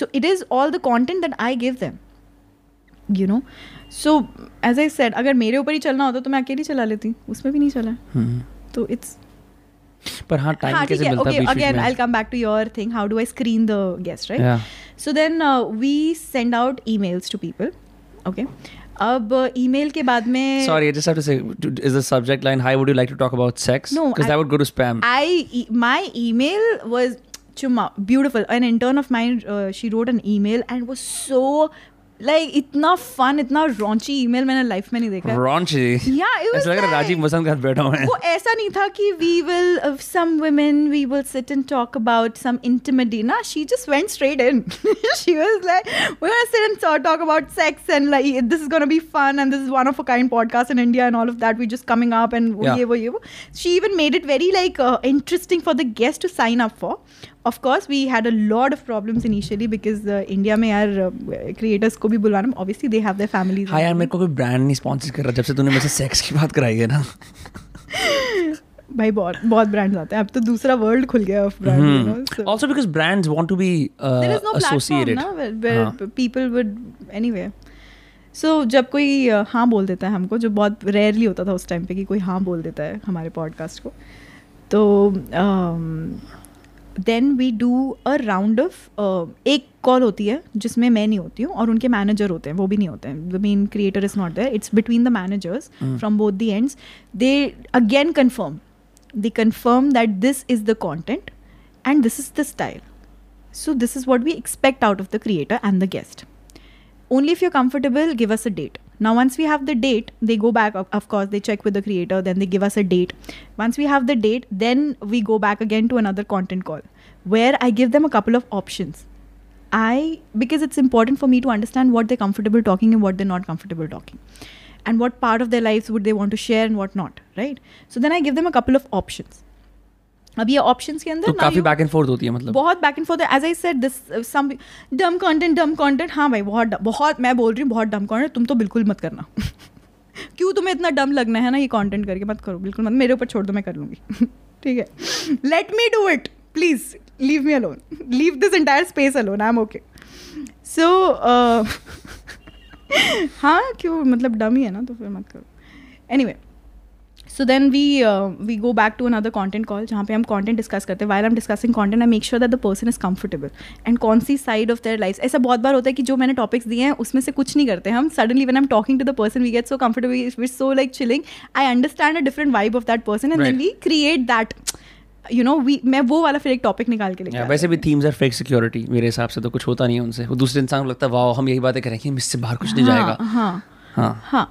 So it is all the content that i give them you know so as I said अगर मेरे ऊपर ही चलना होता तो मैं अकेली चला लेती उसमें भी नहीं चला। तो इट्स पर हाँ टाइम हाँ, कैसे मिलता है again I will come back to your thing how do I screen the guest right so then we send out emails to people okay अब ईमेल के बाद में sorry I just have to say is the subject line hi would you like to talk about sex because that would go to spam I my email was चुमा beautiful an intern of mind she wrote an email and was so like इतना fun, इतना raunchy email मैंने life में नहीं देखा. है. Raunchy. Yeah, it was ऐसा लग रहा है like- राजीव मसंद के बैठा है वो ऐसा नहीं था कि we will uh, some women we will sit and talk about some intimacy ना she just went straight in she was like we're gonna sit and talk, talk about sex and like this is gonna be fun and this is one of a kind podcast in India and all of that we just coming up and वो. ये वो ये वो she even made it very like uh, interesting for the guest to sign up of course we had a lot of problems initially because India में यार uh, क्रिएटर्स को भी बुलवाना obviously they have their families हाँ यार मेरे को कोई ब्रांड नहीं स्पॉन्सर कर रहा जब से तूने मुझसे सेक्स की बात कराई है ना। भाई बहुत बहुत ब्रांड्स आते हैं। अब तो दूसरा वर्ल्ड खुल गया of brand also because brands want to be associated ना पीपल वुड एनीवे सो जब कोई uh, हाँ बोल देता है हमको जो बहुत रेयरली होता था उस टाइम पे कि कोई हाँ बोल देता है हमारे पॉडकास्ट को तो um, then we do a round of एक कॉल होती है जिसमें मैं नहीं होती हूँ और उनके मैनेजर होते हैं वो भी नहीं होते हैं। The main creator is not there it's between the managers from both the ends they again confirm they confirm that this is the content and this is the style so this is what we expect out of the creator and the guest only if you comfortable give us a date Now, once we have the date, they go back, of, course, they check with the creator, then they give us a date. Once we have the date, then we go back again to another content call where I give them a couple of options. I, because it's important for me to understand what they're comfortable talking and what they're not comfortable talking and what part of their lives would they want to share and what not right so then i give them a couple of options अब ये ऑप्शंस के अंदर तो काफ़ी बैक एंड फोर्थ होती है मतलब। बहुत back and forth as I said this some dumb content dumb content हाँ भाई बहुत बहुत मैं बोल रही हूँ बहुत डम कंटेंट तुम तो बिल्कुल मत करना। क्यों तुम्हें इतना डम लगना है ना ये कंटेंट करके? मत करो बिल्कुल मत मेरे ऊपर छोड़ दो मैं कर लूँगी। ठीक है? Let me do it please leave me alone leave this entire space alone I am okay so हाँ क्यों मतलब डम ही है ना तो फिर मत करो। Any anyway, so then we we go back to another content call जहाँ पे हम कॉन्टेंट डिस्कस करते हैं। While am discussing content I make sure that the person is comfortable and कौन सी साइड ऑफ़ देयर लाइफ ऐसा बहुत बार होता है कि जो मैंने टॉपिक्स दिए हैं उसमें से कुछ नहीं करते हम suddenly one am talking to the person we get so comfortable we so like chilling I understand a different vibe of that person and then we create that you know we मैं वो वाला फिर एक टॉपिक निकाल के लेके आती वैसे भी थीम्स आर फेक सिक्योरिटी मेरे हिसाब से तो कुछ होता नहीं है उनसे। वो दूसरे इंसान को लगता है वाह हम यही बातें करेंगे इससे बाहर कुछ नहीं हूँ। जाएगा। हाँ। हाँ। हाँ।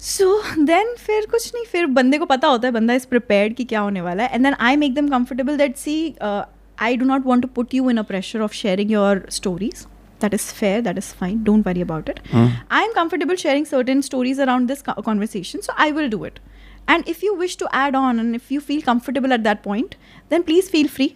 सो देन फिर कुछ नहीं फिर बंदे को पता होता है बंदा इज़ प्रिपेयर्ड कि क्या होने वाला है and then I make them comfortable that see I do not want to put you in a pressure of sharing your stories that is fair that is fine don't worry about it I am comfortable sharing certain stories around this conversation so I will do it and if you wish to add on and if you feel comfortable at that point then please feel free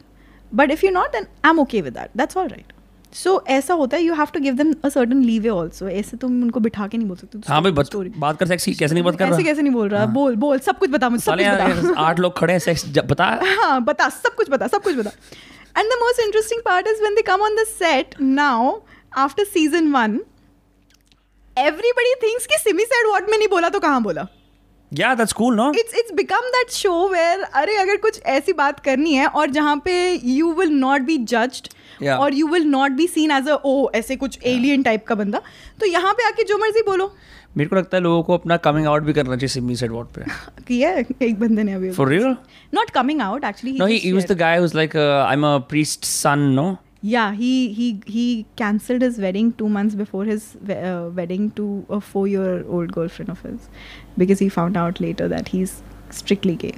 but if you not then I am okay with that that's all right so ऐसा होता है you have to give them a certain leeway also ऐसे तुम उनको बिठा के नहीं बोल सकते हाँ भाई बत, बात कर सेक्सी कैसे नहीं बात कर रहा? कैसे नहीं बोल रहा? बोल बोल सब कुछ बता मुझे सब कुछ बता। आठ लोग खड़े हैं सेक्स बता। हाँ बता सब कुछ बता सब कुछ बता। And the most interesting part is when they come on the set now after season one everybody thinks कि सिमी सेड व्हाट में नहीं बोला तो कहाँ बोला? Yeah that's cool no it's it's become that show where अरे अगर कुछ ऐसी बात करनी है और जहाँ पे you will not be judged और you will not be seen as ऐसे कुछ एलियन टाइप का बंदा। तो यहाँ पे आके जो मर्ज़ी बोलो। मेरे को लगता है लोगों को अपना कमिंग आउट भी करना चाहिए सिमी सेड वॉट पे किया एक बंदे ने अभी for real not coming out actually no he was the guy who is like I am a priest son no yeah he he he cancelled his wedding two months before his wedding to a four year old girlfriend of his because he found out later that he is strictly gay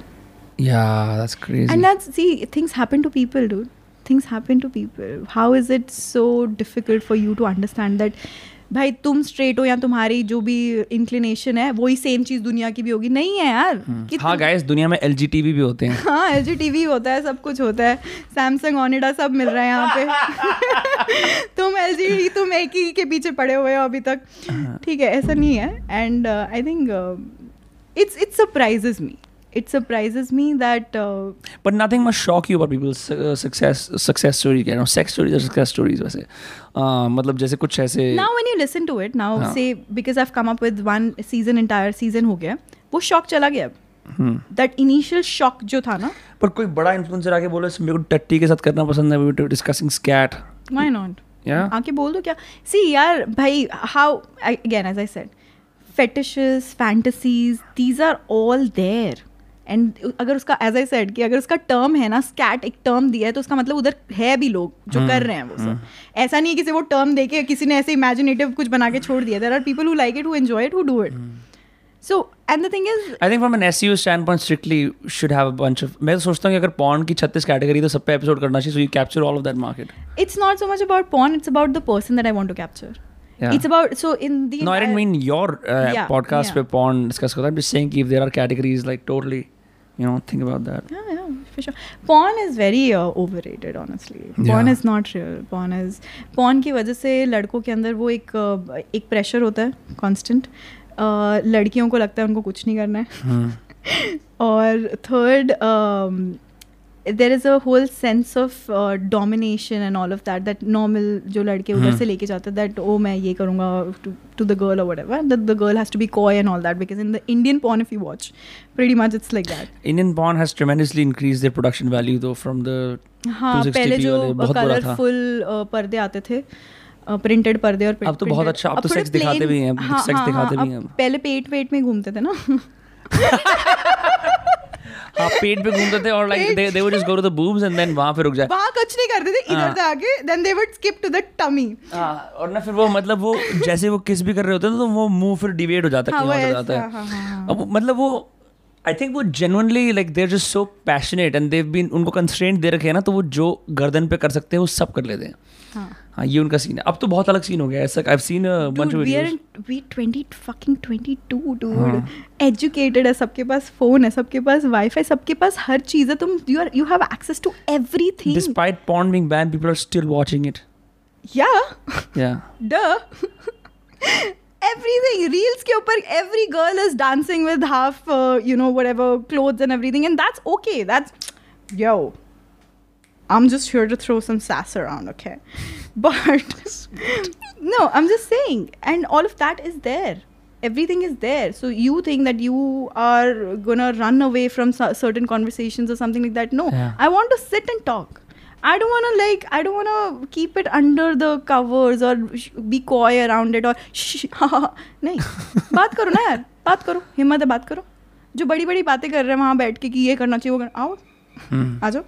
yeah that's crazy and that's see things happen to people dude Things happen to people. How is it so difficult for you to understand that? भाई तुम स्ट्रेट हो या तुम्हारी जो भी इंक्लिनेशन है वही सेम चीज़ दुनिया की भी होगी? नहीं है यार कि हाँ गाइस दुनिया में एल भी होते हैं। हाँ एल होता है सब कुछ होता है। सैमसंग ऑनिडा सब मिल रहा है यहाँ पे। तुम एल तुम एक ही के पीछे पड़े हुए हो अभी तक। ठीक है ऐसा नहीं है। Uh, and I think it's it surprises me It surprises me that But nothing must shock you about people's uh, success success stories. You know, sex stories or success stories वैसे. Uh, मतलब जैसे कुछ ऐसे now when you listen to it now हाँ. say because i've come up with one season entire season हो गया वो शॉक चला गया हम्म. दैट इनिशियल शॉक जो था ना पर कोई बड़ा इन्फ्लुएंसर आके बोले मेरे को टट्टी के साथ करना पसंद है डिस्कसिंग स्कैट why not या आके बोल दो क्या सी यार भाई how again as I said fetishes fantasies these are all there and अगर उसका एज आई सेड कि अगर उसका टर्म है ना स्कैट एक टर्म दिया है तो उसका मतलब उधर है भी लोग जो कर रहे हैं वो सब। ऐसा नहीं है किसी वो टर्म दे के किसी ने ऐसे इमेजिनेटिव कुछ बना के छोड़ दिया। There are people who like it who enjoy it who do it so and the thing is I think from an SEO standpoint strictly should have a bunch of मैं तो सोचता हूँ कि अगर पॉन की 36 कैटेगरी तो सब पे एपिसोड करना चाहिए so you capture all of that market it's not so much about porn it's about the person that i want to capture. Yeah. it's about so in the No, I didn't mean your uh, Yeah, podcast yeah. where porn discuss I'm just saying if there are categories like totally, you know, think about that. Yeah, yeah, for sure. Porn is very uh, overrated, honestly. Porn Yeah. is not real. Porn is porn की वजह से लड़कों के अंदर वो एक uh, एक प्रेशर होता है कांस्टेंट लड़कियों को लगता है उनको कुछ नहीं करना है Hmm. और third there is a whole sense of domination and all of that that normal जो लड़के उधर Hmm. से लेके जाते हैं दैट ओ मैं ये करूँगा to the girl or ever that the girl has to be coy and all that because in the Indian porn if you watch pretty much it's like that Indian porn has tremendously increased their production value though from the हाँ पहले जो। कलरफुल पर्दे आते थे प्रिंटेड पर्दे और अब तो बहुत अच्छा, अब तो दिखाते भी हैं, हाँ, हाँ, दिखाते हाँ, भी हैं अब अब। पहले पेट वेट में घूमते थे ना हाँ पेट पे घूमते थे और like they would just go to the the and then वहाँ पे रुक जाए वहाँ कुछ नहीं करते थे इधर हाँ। से आके then they would skip to the tummy हाँ और ना फिर वो मतलब वो जैसे वो किस भी कर रहे होते हैं तो वो मुँह फिर डिवेट हो जाता है हाँ, जाता हाँ, हाँ। अब मतलब वो आई थिंक वो genuinely like there just so passionate and they've been उनको कंस्ट्रेंट दे रखे हैं ना तो वो जो गर्दन पे कर सकते हैं वो सब कर लेते हैं। हाँ। हाँ ये उनका सीन है। अब तो बहुत अलग सीन हो गया ऐसा I seen bunch of videos we 20 fucking 22 dude. हाँ। educated है सबके पास फ़ोन है सबके पास वाईफाई सबके पास हर चीज़ है। तुम you are you have access to everything despite porn being banned people are still watching it yeah yeah duh everything reels ke upar every girl is dancing with half uh, you know whatever clothes and everything and that's okay that's yo i'm just here to throw some sass around okay? But no i'm just saying and all of that is there. Everything is there. So you think that you are gonna run away from certain conversations or something like that? No. Yeah. i want to sit and talk. I don't want to like I don't want to keep it under the covers और बी कॉय अराउंड इट और नहीं। बात करो ना यार। बात करो। हिम्मत है बात करो। जो बड़ी बड़ी बातें कर रहे हैं वहाँ बैठ के कि ये करना चाहिए वो करना आओ। हम्म। आ जाओ।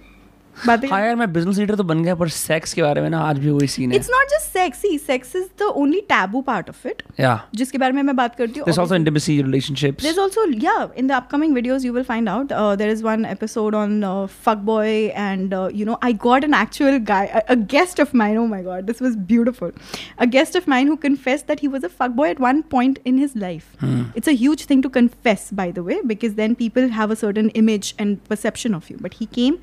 हाँ यार मैं बिज़नेस लीडर तो बन गया पर सेक्स के बारे में ना आज भी वही सीन है it's not just sexy sex is the only taboo part of it या जिसके बारे में मैं बात करती हूँ there's also intimacy relationships There's also yeah in the upcoming videos you will find out uh, there is one episode on uh, fuckboy and uh, you know I got an actual guy a, a guest of mine oh my god this was beautiful a guest of mine who confessed that he was a fuckboy at one point in his life Hmm. it's a huge thing to confess by the way because then people have a certain image and perception of you but he came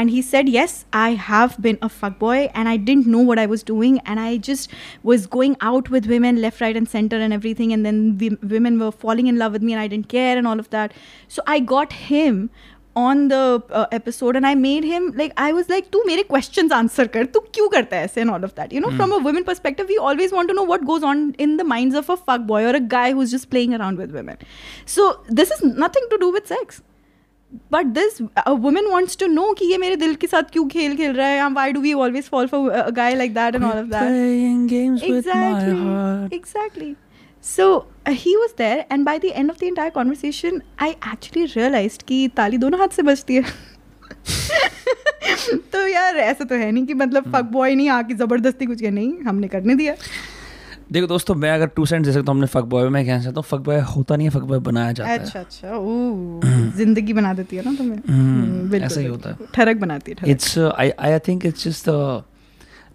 and he said yes i have been a fuckboy and i didn't know what i was doing. And i just was going out with women left right and center and everything. And then the women were falling in love with me and i didn't care and all of that. So i got him on the uh, episode and I made him like I was like tu mere questions answer kar. Tu kyu karta hai and all of that? You know mm. from a women perspective we always want to know what goes on in the minds of a fuck boy or a guy who's just playing around with women. So this is nothing to do with sex. But this woman wants to know कि ये मेरे दिल के साथ क्यों खेल खेल रहा है? Why do we always fall for guy like that and all of that so uh, he was there and by the end of the entire conversation i actually realized कि ताली दोनों हाथ से बजती है। तो यार ऐसा तो है नहीं कि मतलब फक बॉय नहीं आके ज़बरदस्ती कुछ किया नहीं हमने करने दिया। देखो दोस्तों मैं अगर टू सेंट दे सकता हूँ हमने फक बॉय मैं कहना चाहता हूँ फक बॉय होता नहीं है फक बॉय बनाया जाता अच्छा, है। अच्छा अच्छा ज़िंदगी बना देती है ना तुम्हें। हम्म, बिल्कुल, ऐसा ही होता है। ठरक बनाती है it's I I think it's just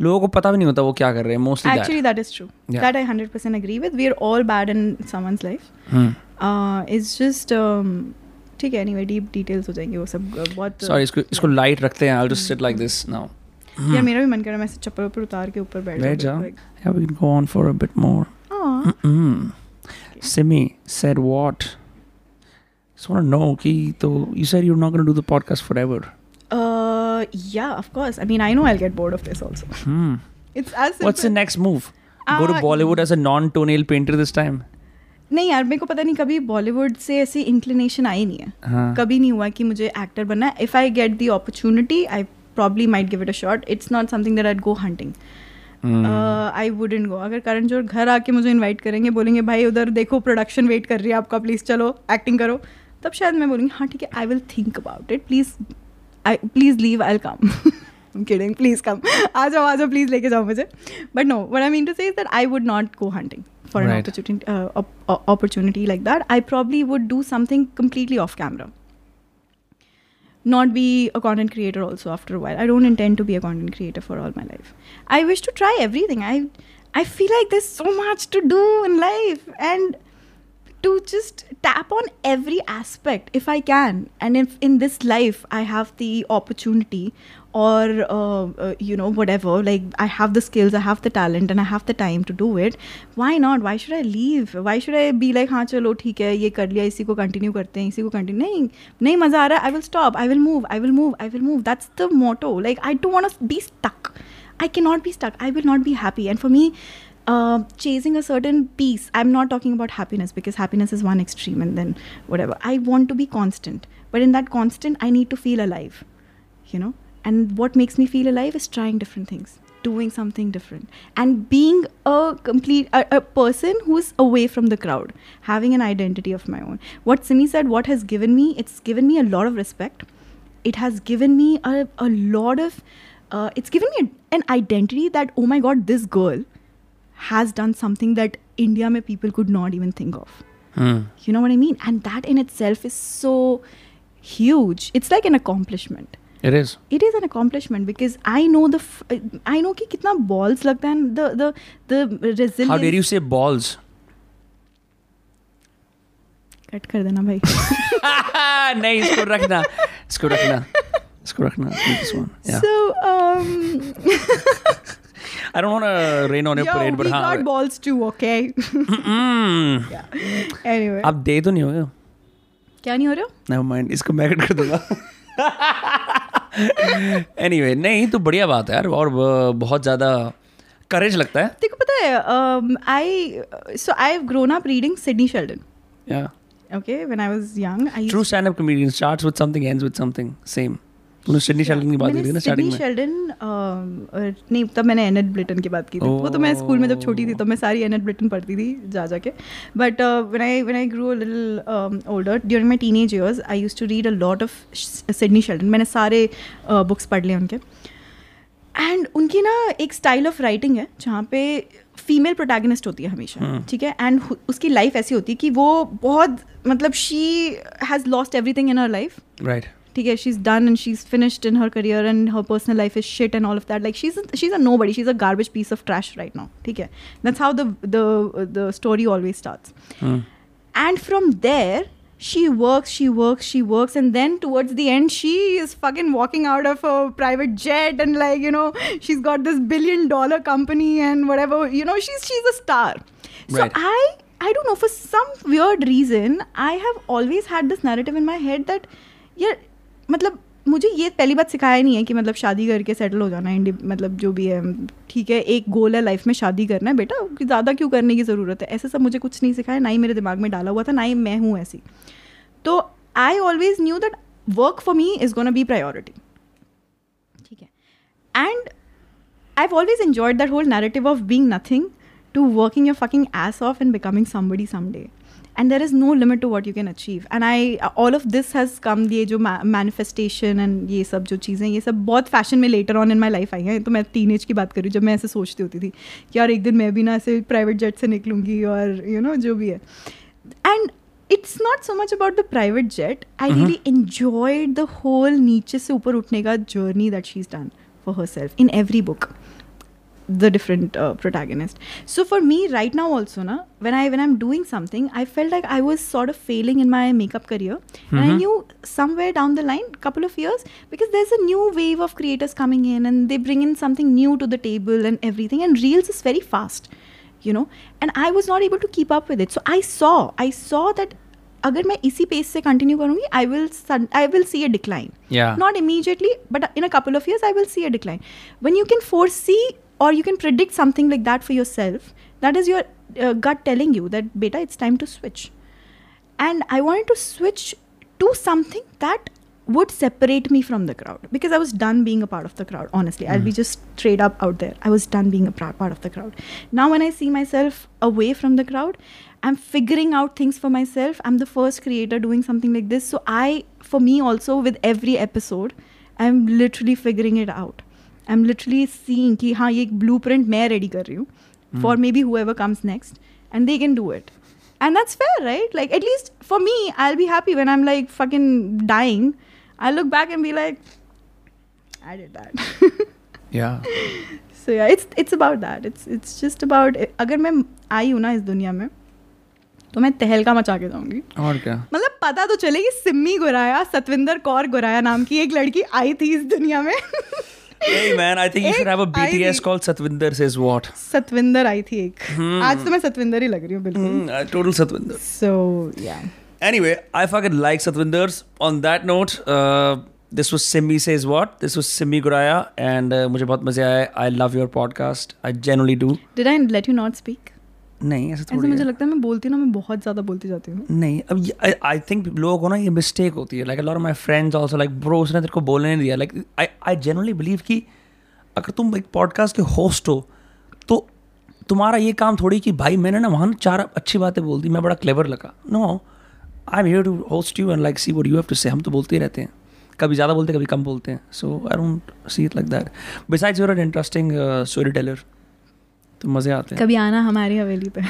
लोगों को पता भी नहीं होता वो क्या कर रहे हैं mostly is true. Yeah. That I 100% agree with. We are all bad in someone's life. Uh, it's just, um, ठीक है anyway, deep details हो जाएँगे वो सब uh, बहुत सॉरी इसको इसको लाइट रखते हैं I will just sit like this now यार मेरा भी मन कर रहा है मैं ऐसे चप्पल ऊपर उतार के ऊपर बैठ बैठ जाऊँ, yeah we can go on for a bit more Aw. mm Simi said what just want to know कि तो you said you're not going to do the podcast forever Uh, yeah, of course. I mean, I know I'll get bored of this also. hmm It's as simple. what's the next move go to Uh, Bollywood as a non toenail painter this time नहीं यार मेरे को पता नहीं कभी बॉलीवुड से ऐसी इंक्लिनेशन आई नहीं है हाँ कभी नहीं हुआ कि मुझे एक्टर बनना है if I get the opportunity I probably might give it a shot it's not something that I go hunting Hmm. I wouldn't go अगर करण ज़ोर घर आके मुझे इनवाइट करेंगे बोलेंगे भाई उधर देखो प्रोडक्शन वेट कर रही है आपका प्लीज़ चलो एक्टिंग करो. तब शायद मैं बोलूँगी हाँ ठीक है I will think about it please I please leave I come kidding please come आ जाओ आ जाओ प्लीज़ लेके जाओ मुझे. But no what I mean to say that I would not go hunting for an Right. opportunity uh, op- opportunity like that. I probably would do something completely off camera. Not be a content creator also after a while. I don't intend to be a content creator for all my life. I wish to try everything. I i feel like there's so much to do in life and to just tap on every aspect if i can. And if in this life i have the opportunity or uh, uh, you know whatever like i have the skills i have the talent and i have the time to do it why not why should i leave why should i be like हाँ चलो ठीक है ये कर लिया इसी को कंटिन्यू करते हैं इसी को कंटिन्यू नहीं नहीं मज़ा आ रहा है I will stop I will move I will move I will move that's the motto like I don't want to be stuck I cannot be stuck. I will not be happy. And for me, uh, chasing a certain peace, I'm not talking about happiness because happiness is one extreme and then whatever. I want to be constant. But in that constant, I need to feel alive, you know? And what makes me feel alive is trying different things, doing something different, and being a complete a, a person who's away from the crowd, having an identity of my own. What Simi said, what has given me, it's given me a lot of respect. It has given me a, a lot of uh, it's given me an identity that oh my god this girl has done something that india mein people could not even think of. Hmm. you know what i mean? And that in itself is so huge. It's like an accomplishment It is. it is an accomplishment because i know the f- i know कि कितना balls लगता है and the the the resilience How dare you say balls? Cut कर देना भाई नहीं इसको रखना इसको रखना इसको रखना Keep this one. Yeah. so um I don't want to rain on your yo, parade, but we हाँ got balls too okay Mm. yeah anyway आप दे तो नहीं हो क्या नहीं हो रहा नेवर माइंड इसको मैं कट कर दूंगा एनीवे नहीं तो बढ़िया बात है यार और बहुत ज़्यादा करेज लगता है। देखो पता है I so I have grown up reading Sidney Sheldon या okay when I was young I true stand up comedian starts with something ends with something same तूने सिडनी शेल्डन की बात की थी ना स्टार्टिंग में। शेल्डन नहीं तब मैंने एनेट ब्लिटन की बात की थी। वो तो मैं स्कूल में जब छोटी थी तो मैं सारी एनेट ब्लिटन पढ़ती थी जा जाके। But when I when I grow little older during my teenage years I used to read a lot of Sidney Sheldon मैंने सारे बुक्स पढ़ लिए उनके। एंड उनकी ना एक स्टाइल ऑफ़ राइटिंग है जहाँ पे फीमेल प्रोटैगनिस्ट होती है हमेशा ठीक है? एंड उसकी लाइफ ऐसी होती है कि वो बहुत मतलब she has lost everything in her life right ठीक है she is done and she is finished in her career and her personal life is shit and all of that like she is she is a nobody she is a garbage piece of trash right now ठीक है that's how the the story always starts and from there she works she works she works and then towards the end she is fucking walking out of a private jet and like you know she's got this billion dollar company and whatever you know she's she's a star so Right. i i don't know for some weird reason i have always had this narrative in my head that yeah मतलब मुझे ये पहली बात सिखाया नहीं है कि मतलब शादी करके सेटल हो जाना है मतलब जो भी है, ठीक है, एक गोल है लाइफ में शादी करना है, बेटा, ज़्यादा क्यों करने की ज़रूरत है? ऐसे सब मुझे कुछ नहीं सिखाया, ना ही मेरे दिमाग में डाला हुआ था, ना ही मैं हूँ ऐसी। तो I always knew that work for me is gonna be priority ठीक है? And I always enjoyed that whole narrative of being nothing to working your fucking ass off and becoming somebody someday and there is no limit to what you can achieve. And i all of this has come ये जो manifestation एंड ये सब जो चीज़ें ये सब बहुत फ़ैशन में later on in my life I हैं। तो मैं टीन एज की बात करूँ जब मैं ऐसे सोचती होती थी कि यार एक दिन मैं भी ना ऐसे प्राइवेट जेट से निकलूँगी और यू you नो know, जो भी है। And it's not so much about the private jet I really enjoyed the whole नीचे से ऊपर उठने का journey that she is done for herself in every book the different uh, protagonist so for me right now also na when i when i'm doing something i felt like i was sort of failing in my makeup career and i knew somewhere down the line couple of years because there's a new wave of creators coming in and they bring in something new to the table and everything and reels is very fast you know and i was not able to keep up with it so i saw i saw that अगर मैं इसी पेस से कंटिन्यू करूंगी I will I will see a decline Yeah. not immediately but in a couple of years i will see a decline when you can foresee or you can predict something like that for yourself. That is your uh, gut telling you that beta it's time to switch. And i wanted to switch to something that would separate me from the crowd. Because i was done being a part of the crowd honestly. I'll be just straight up out there. I was done being a part of the crowd. Now when i see myself away from the crowd i'm figuring out things for myself. I'm the first creator doing something like this. So i for me also with every episode i'm literally figuring it out I am literally seen कि हाँ ये एक ब्लू प्रिंट मैं रेडी कर रही हूँ। For maybe whoever comes next and they can do it and that's fair right like at least for me I be happy when I am like fucking dying I look back and be like I did that so it's it's about that it's it's just about अगर मैं आई हूँ ना इस दुनिया में तो मैं तहलका मचा के जाऊँगी। और क्या? मतलब पता तो चले कि सिमी गुराया सतविंदर कौर गुराया नाम की एक लड़की आई थी इस दुनिया में। Hey man, I think you should have a एक आई BTS थी। called Satvinder says what? Satwinder आई थी एक आज तो मैं सतविंदर ही लग रही हूँ बिल्कुल Hmm, uh, total Satvinder. सो या Anyway, I fucking like Satvinders. On that note, uh, this was Simmi says what? This was Simmi Guraya, and uh, मुझे बहुत मजे आए. I love your podcast. I genuinely do. Did I let you not speak नहीं ऐसा थोड़ी मुझे लगता है मैं बोलती ना मैं बहुत ज़्यादा बोलती जाती हूँ। नहीं अब आई थिंक लोगों को ना ये मिस्टेक होती है। Like of my friends also like bro उसने तेरे को बोलने नहीं दिया। Like I I generally believe कि अगर तुम एक पॉडकास्ट के होस्ट हो तो तुम्हारा ये काम थोड़ी कि भाई मैंने ना वहाँ चार अच्छी बातें बोल दी मैं बड़ा क्लेवर लगा। No I am here to host you and like see what you have to say हम तो बोलते ही रहते हैं। कभी ज़्यादा बोलते हैं कभी कम बोलते हैं। So I don't see it like that besides you're an interesting story teller तो मज़े आते हैं। कभी आना हमारी हवेली पे।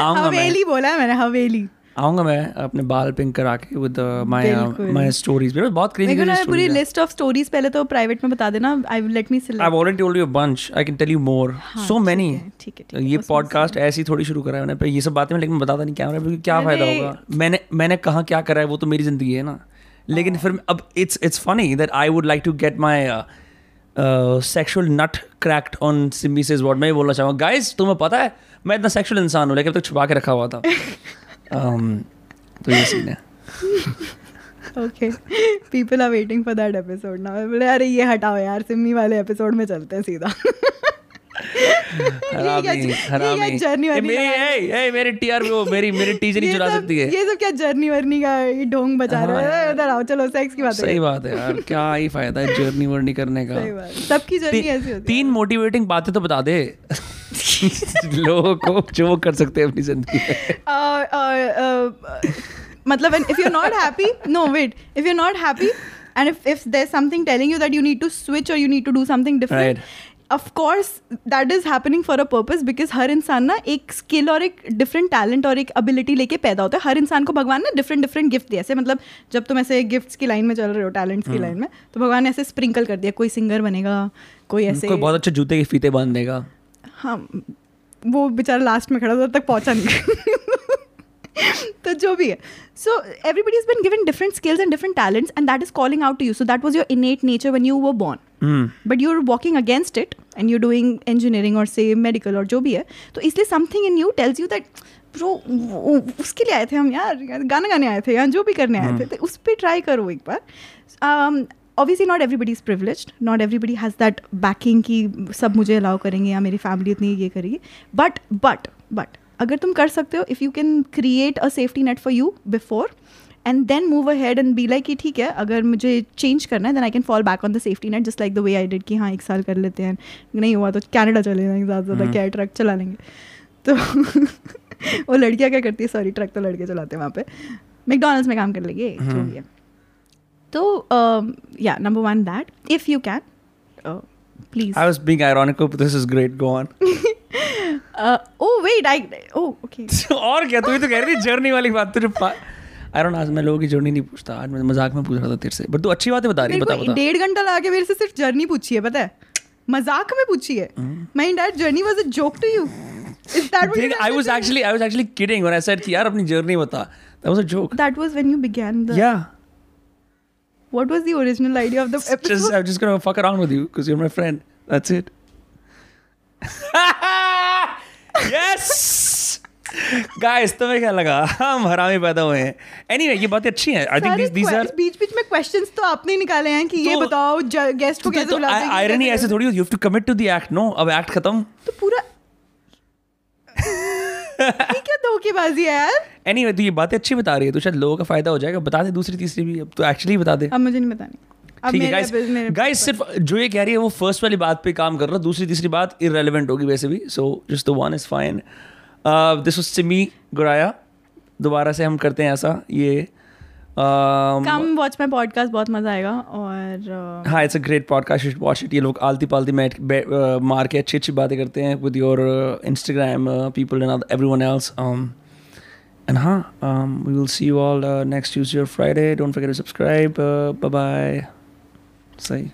आऊँगा हवेली बोला है मैंने हवेली। आऊँगा मैं अपने बाल पिंक करा के विद माय माय स्टोरीज बहुत मेरे को पूरी लिस्ट ऑफ़ स्टोरीज पहले तो प्राइवेट में बता देना। I let me I select have already told you a bunch I can tell you more हाँ, सो मेनी ठीक है, ठीक है, ये पॉडकास्ट ऐसे ही थोड़ी शुरू करा है मैंने। पर ये सब बातें मैं लेकिन बताता नहीं कैमरा पे क्या फ़ायदा होगा? मैंने मैंने कहा क्या करा है वो तो मेरी ज़िंदगी है ना। लेकिन फिर अब it's it's funny that I would like to get my sexual nut cracked on सिम्बी से वॉट मैं ये बोलना चाहूँगा। गाइज़ तुम्हें पता है मैं इतना सेक्सुअल इंसान हूँ लेकिन तो छुपा के रखा हुआ था। Um, तो ये सीन है। Okay people are waiting for that episode ना बोले अरे ये हटाओ यार सिमी वाले एपिसोड में चलते हैं सीधा। हरामी हरामी जर्नी ए, मेरी ए, ए, मेरी टीआर वो मेरी मेरी टीजर नहीं चुरा सकती है। ये सब क्या जर्नी वर्नी का ये ढोंग बचा रहे हाँ, आओ चलो सेक्स की बात सही बात है यार क्या ही फ़ायदा है जर्नी वर्नी करने का। सबकी जर्नी ऐसी होती तीन मोटिवेटिंग बातें तो बता दे। लोगों को जो वो कर सकते हैं अपनी ज़िंदगी में। मतलब if you're not happy no wait if you're not happy and if if there's something telling you that you need to switch or you need to do something different Of course that is happening for a purpose हर इंसान ना एक स्किल और एक डिफरेंट टैलेंट और एक एबिलिटी लेके पैदा होता है। हर इंसान को भगवान ने डिफरेंट डिफरेंट गिफ्ट दिया। ऐसे मतलब जब तुम ऐसे गिफ्ट्स की लाइन में चल रहे हो टैलेंट्स की लाइन में तो भगवान ने ऐसे स्प्रिंकल कर दिया कोई सिंगर बनेगा कोई ऐसे कोई बहुत अच्छे जूते के फीते बाँध देगा। हाँ वो बेचारा लास्ट में खड़ा था तक पहुँचा नहीं। तो जो भी है। So everybody is been given different skills and different talents and that is calling out to you so that was your innate nature one you were born hmm but you are walking against it and you doing engineering और से मेडिकल और जो भी है तो इसलिए something in you tells you that bro उसके लिए आए थे हम यार गाना गाने आए थे या जो भी करने आए थे तो उस पर ट्राई करो एक बार। Obviously not everybody is privilege not everybody has that backing की सब मुझे अलाउ करेंगे या मेरी फैमिली इतनी ये करेगी। बट बट बट अगर तुम कर सकते हो if you can create a safety net for you before and then move ahead and be like कि ठीक है अगर मुझे चेंज करना है then I can fall back on the safety net just like the way I did कि हाँ एक साल कर लेते हैं। नहीं हुआ तो कैनेडा चले जाएँगे ज़्यादा से ज़्यादा क्या है ट्रक चला लेंगे। तो वो लड़कियाँ क्या करती है? सॉरी ट्रक तो लड़के चलाते हैं वहाँ पे। मैकडोनल्ड्स में काम कर लेंगे जो भी है तो या number one that if you can please I was being ironical, but this is great. Go on. oh wait i oh okay. और क्या? तू ही तो कह रही थी जर्नी वाली बात तुझे आई डोंट आज मैं लोगों की जर्नी नहीं पूछता आज मैं मज़ाक में पूछ रहा था तेरे से बट तू अच्छी बातें बता रही है बता बता डेढ़ घंटा लगा के मेरे से सिर्फ़ जर्नी पूछी है पता है मज़ाक में पूछी है my entire journey was a joke to you is that Think, I was actually I was actually kidding when I said कि यार अपनी जर्नी बता that was a joke that was when you began the yeah what was the original idea of the just episode I'm just gonna fuck around with you because you're my friend that's it yes guys तुम्हें क्या लगा? हम हरामी पैदा हुए हैं। Anyway ये बातें अच्छी हैं। Think सारे these these are बीच बीच में क्वेश्चंस तो आपने निकाले हैं कि तो, ये बताओ गेस्ट को तो, कैसे तो बुलाते हैं आयरनी ऐसे थोड़ी you have to commit to the act no अब एक्ट खत्म। तो पूरा ये क्या धोखेबाजी है यार? एनीवे तो ये बातें अच्छी बता रही है तो शायद लोगों का फ़ायदा हो जाएगा। बता दे दूसरी तीसरी भी अब तो एक्चुअली बता दे। अब मुझे नहीं बतानी। ठीक है गाइस गाइस सिर्फ़ जो ये कह रही है वो फ़र्स्ट वाली बात पे काम कर रहा है दूसरी तीसरी बात इररेलेवेंट होगी वैसे भी so just the one is fine this was Simi Guraya दोबारा से हम करते हैं ऐसा ये um, come watch my podcast बहुत मज़ा आएगा और हाँ it's a great podcast you watch it ये लोग आलती पालती मैट मार के अच्छी अच्छी बातें करते हैं with your Instagram people and everyone else and हाँ um, we will see you all uh, next Tuesday or Friday. Don't forget to subscribe uh, bye bye सही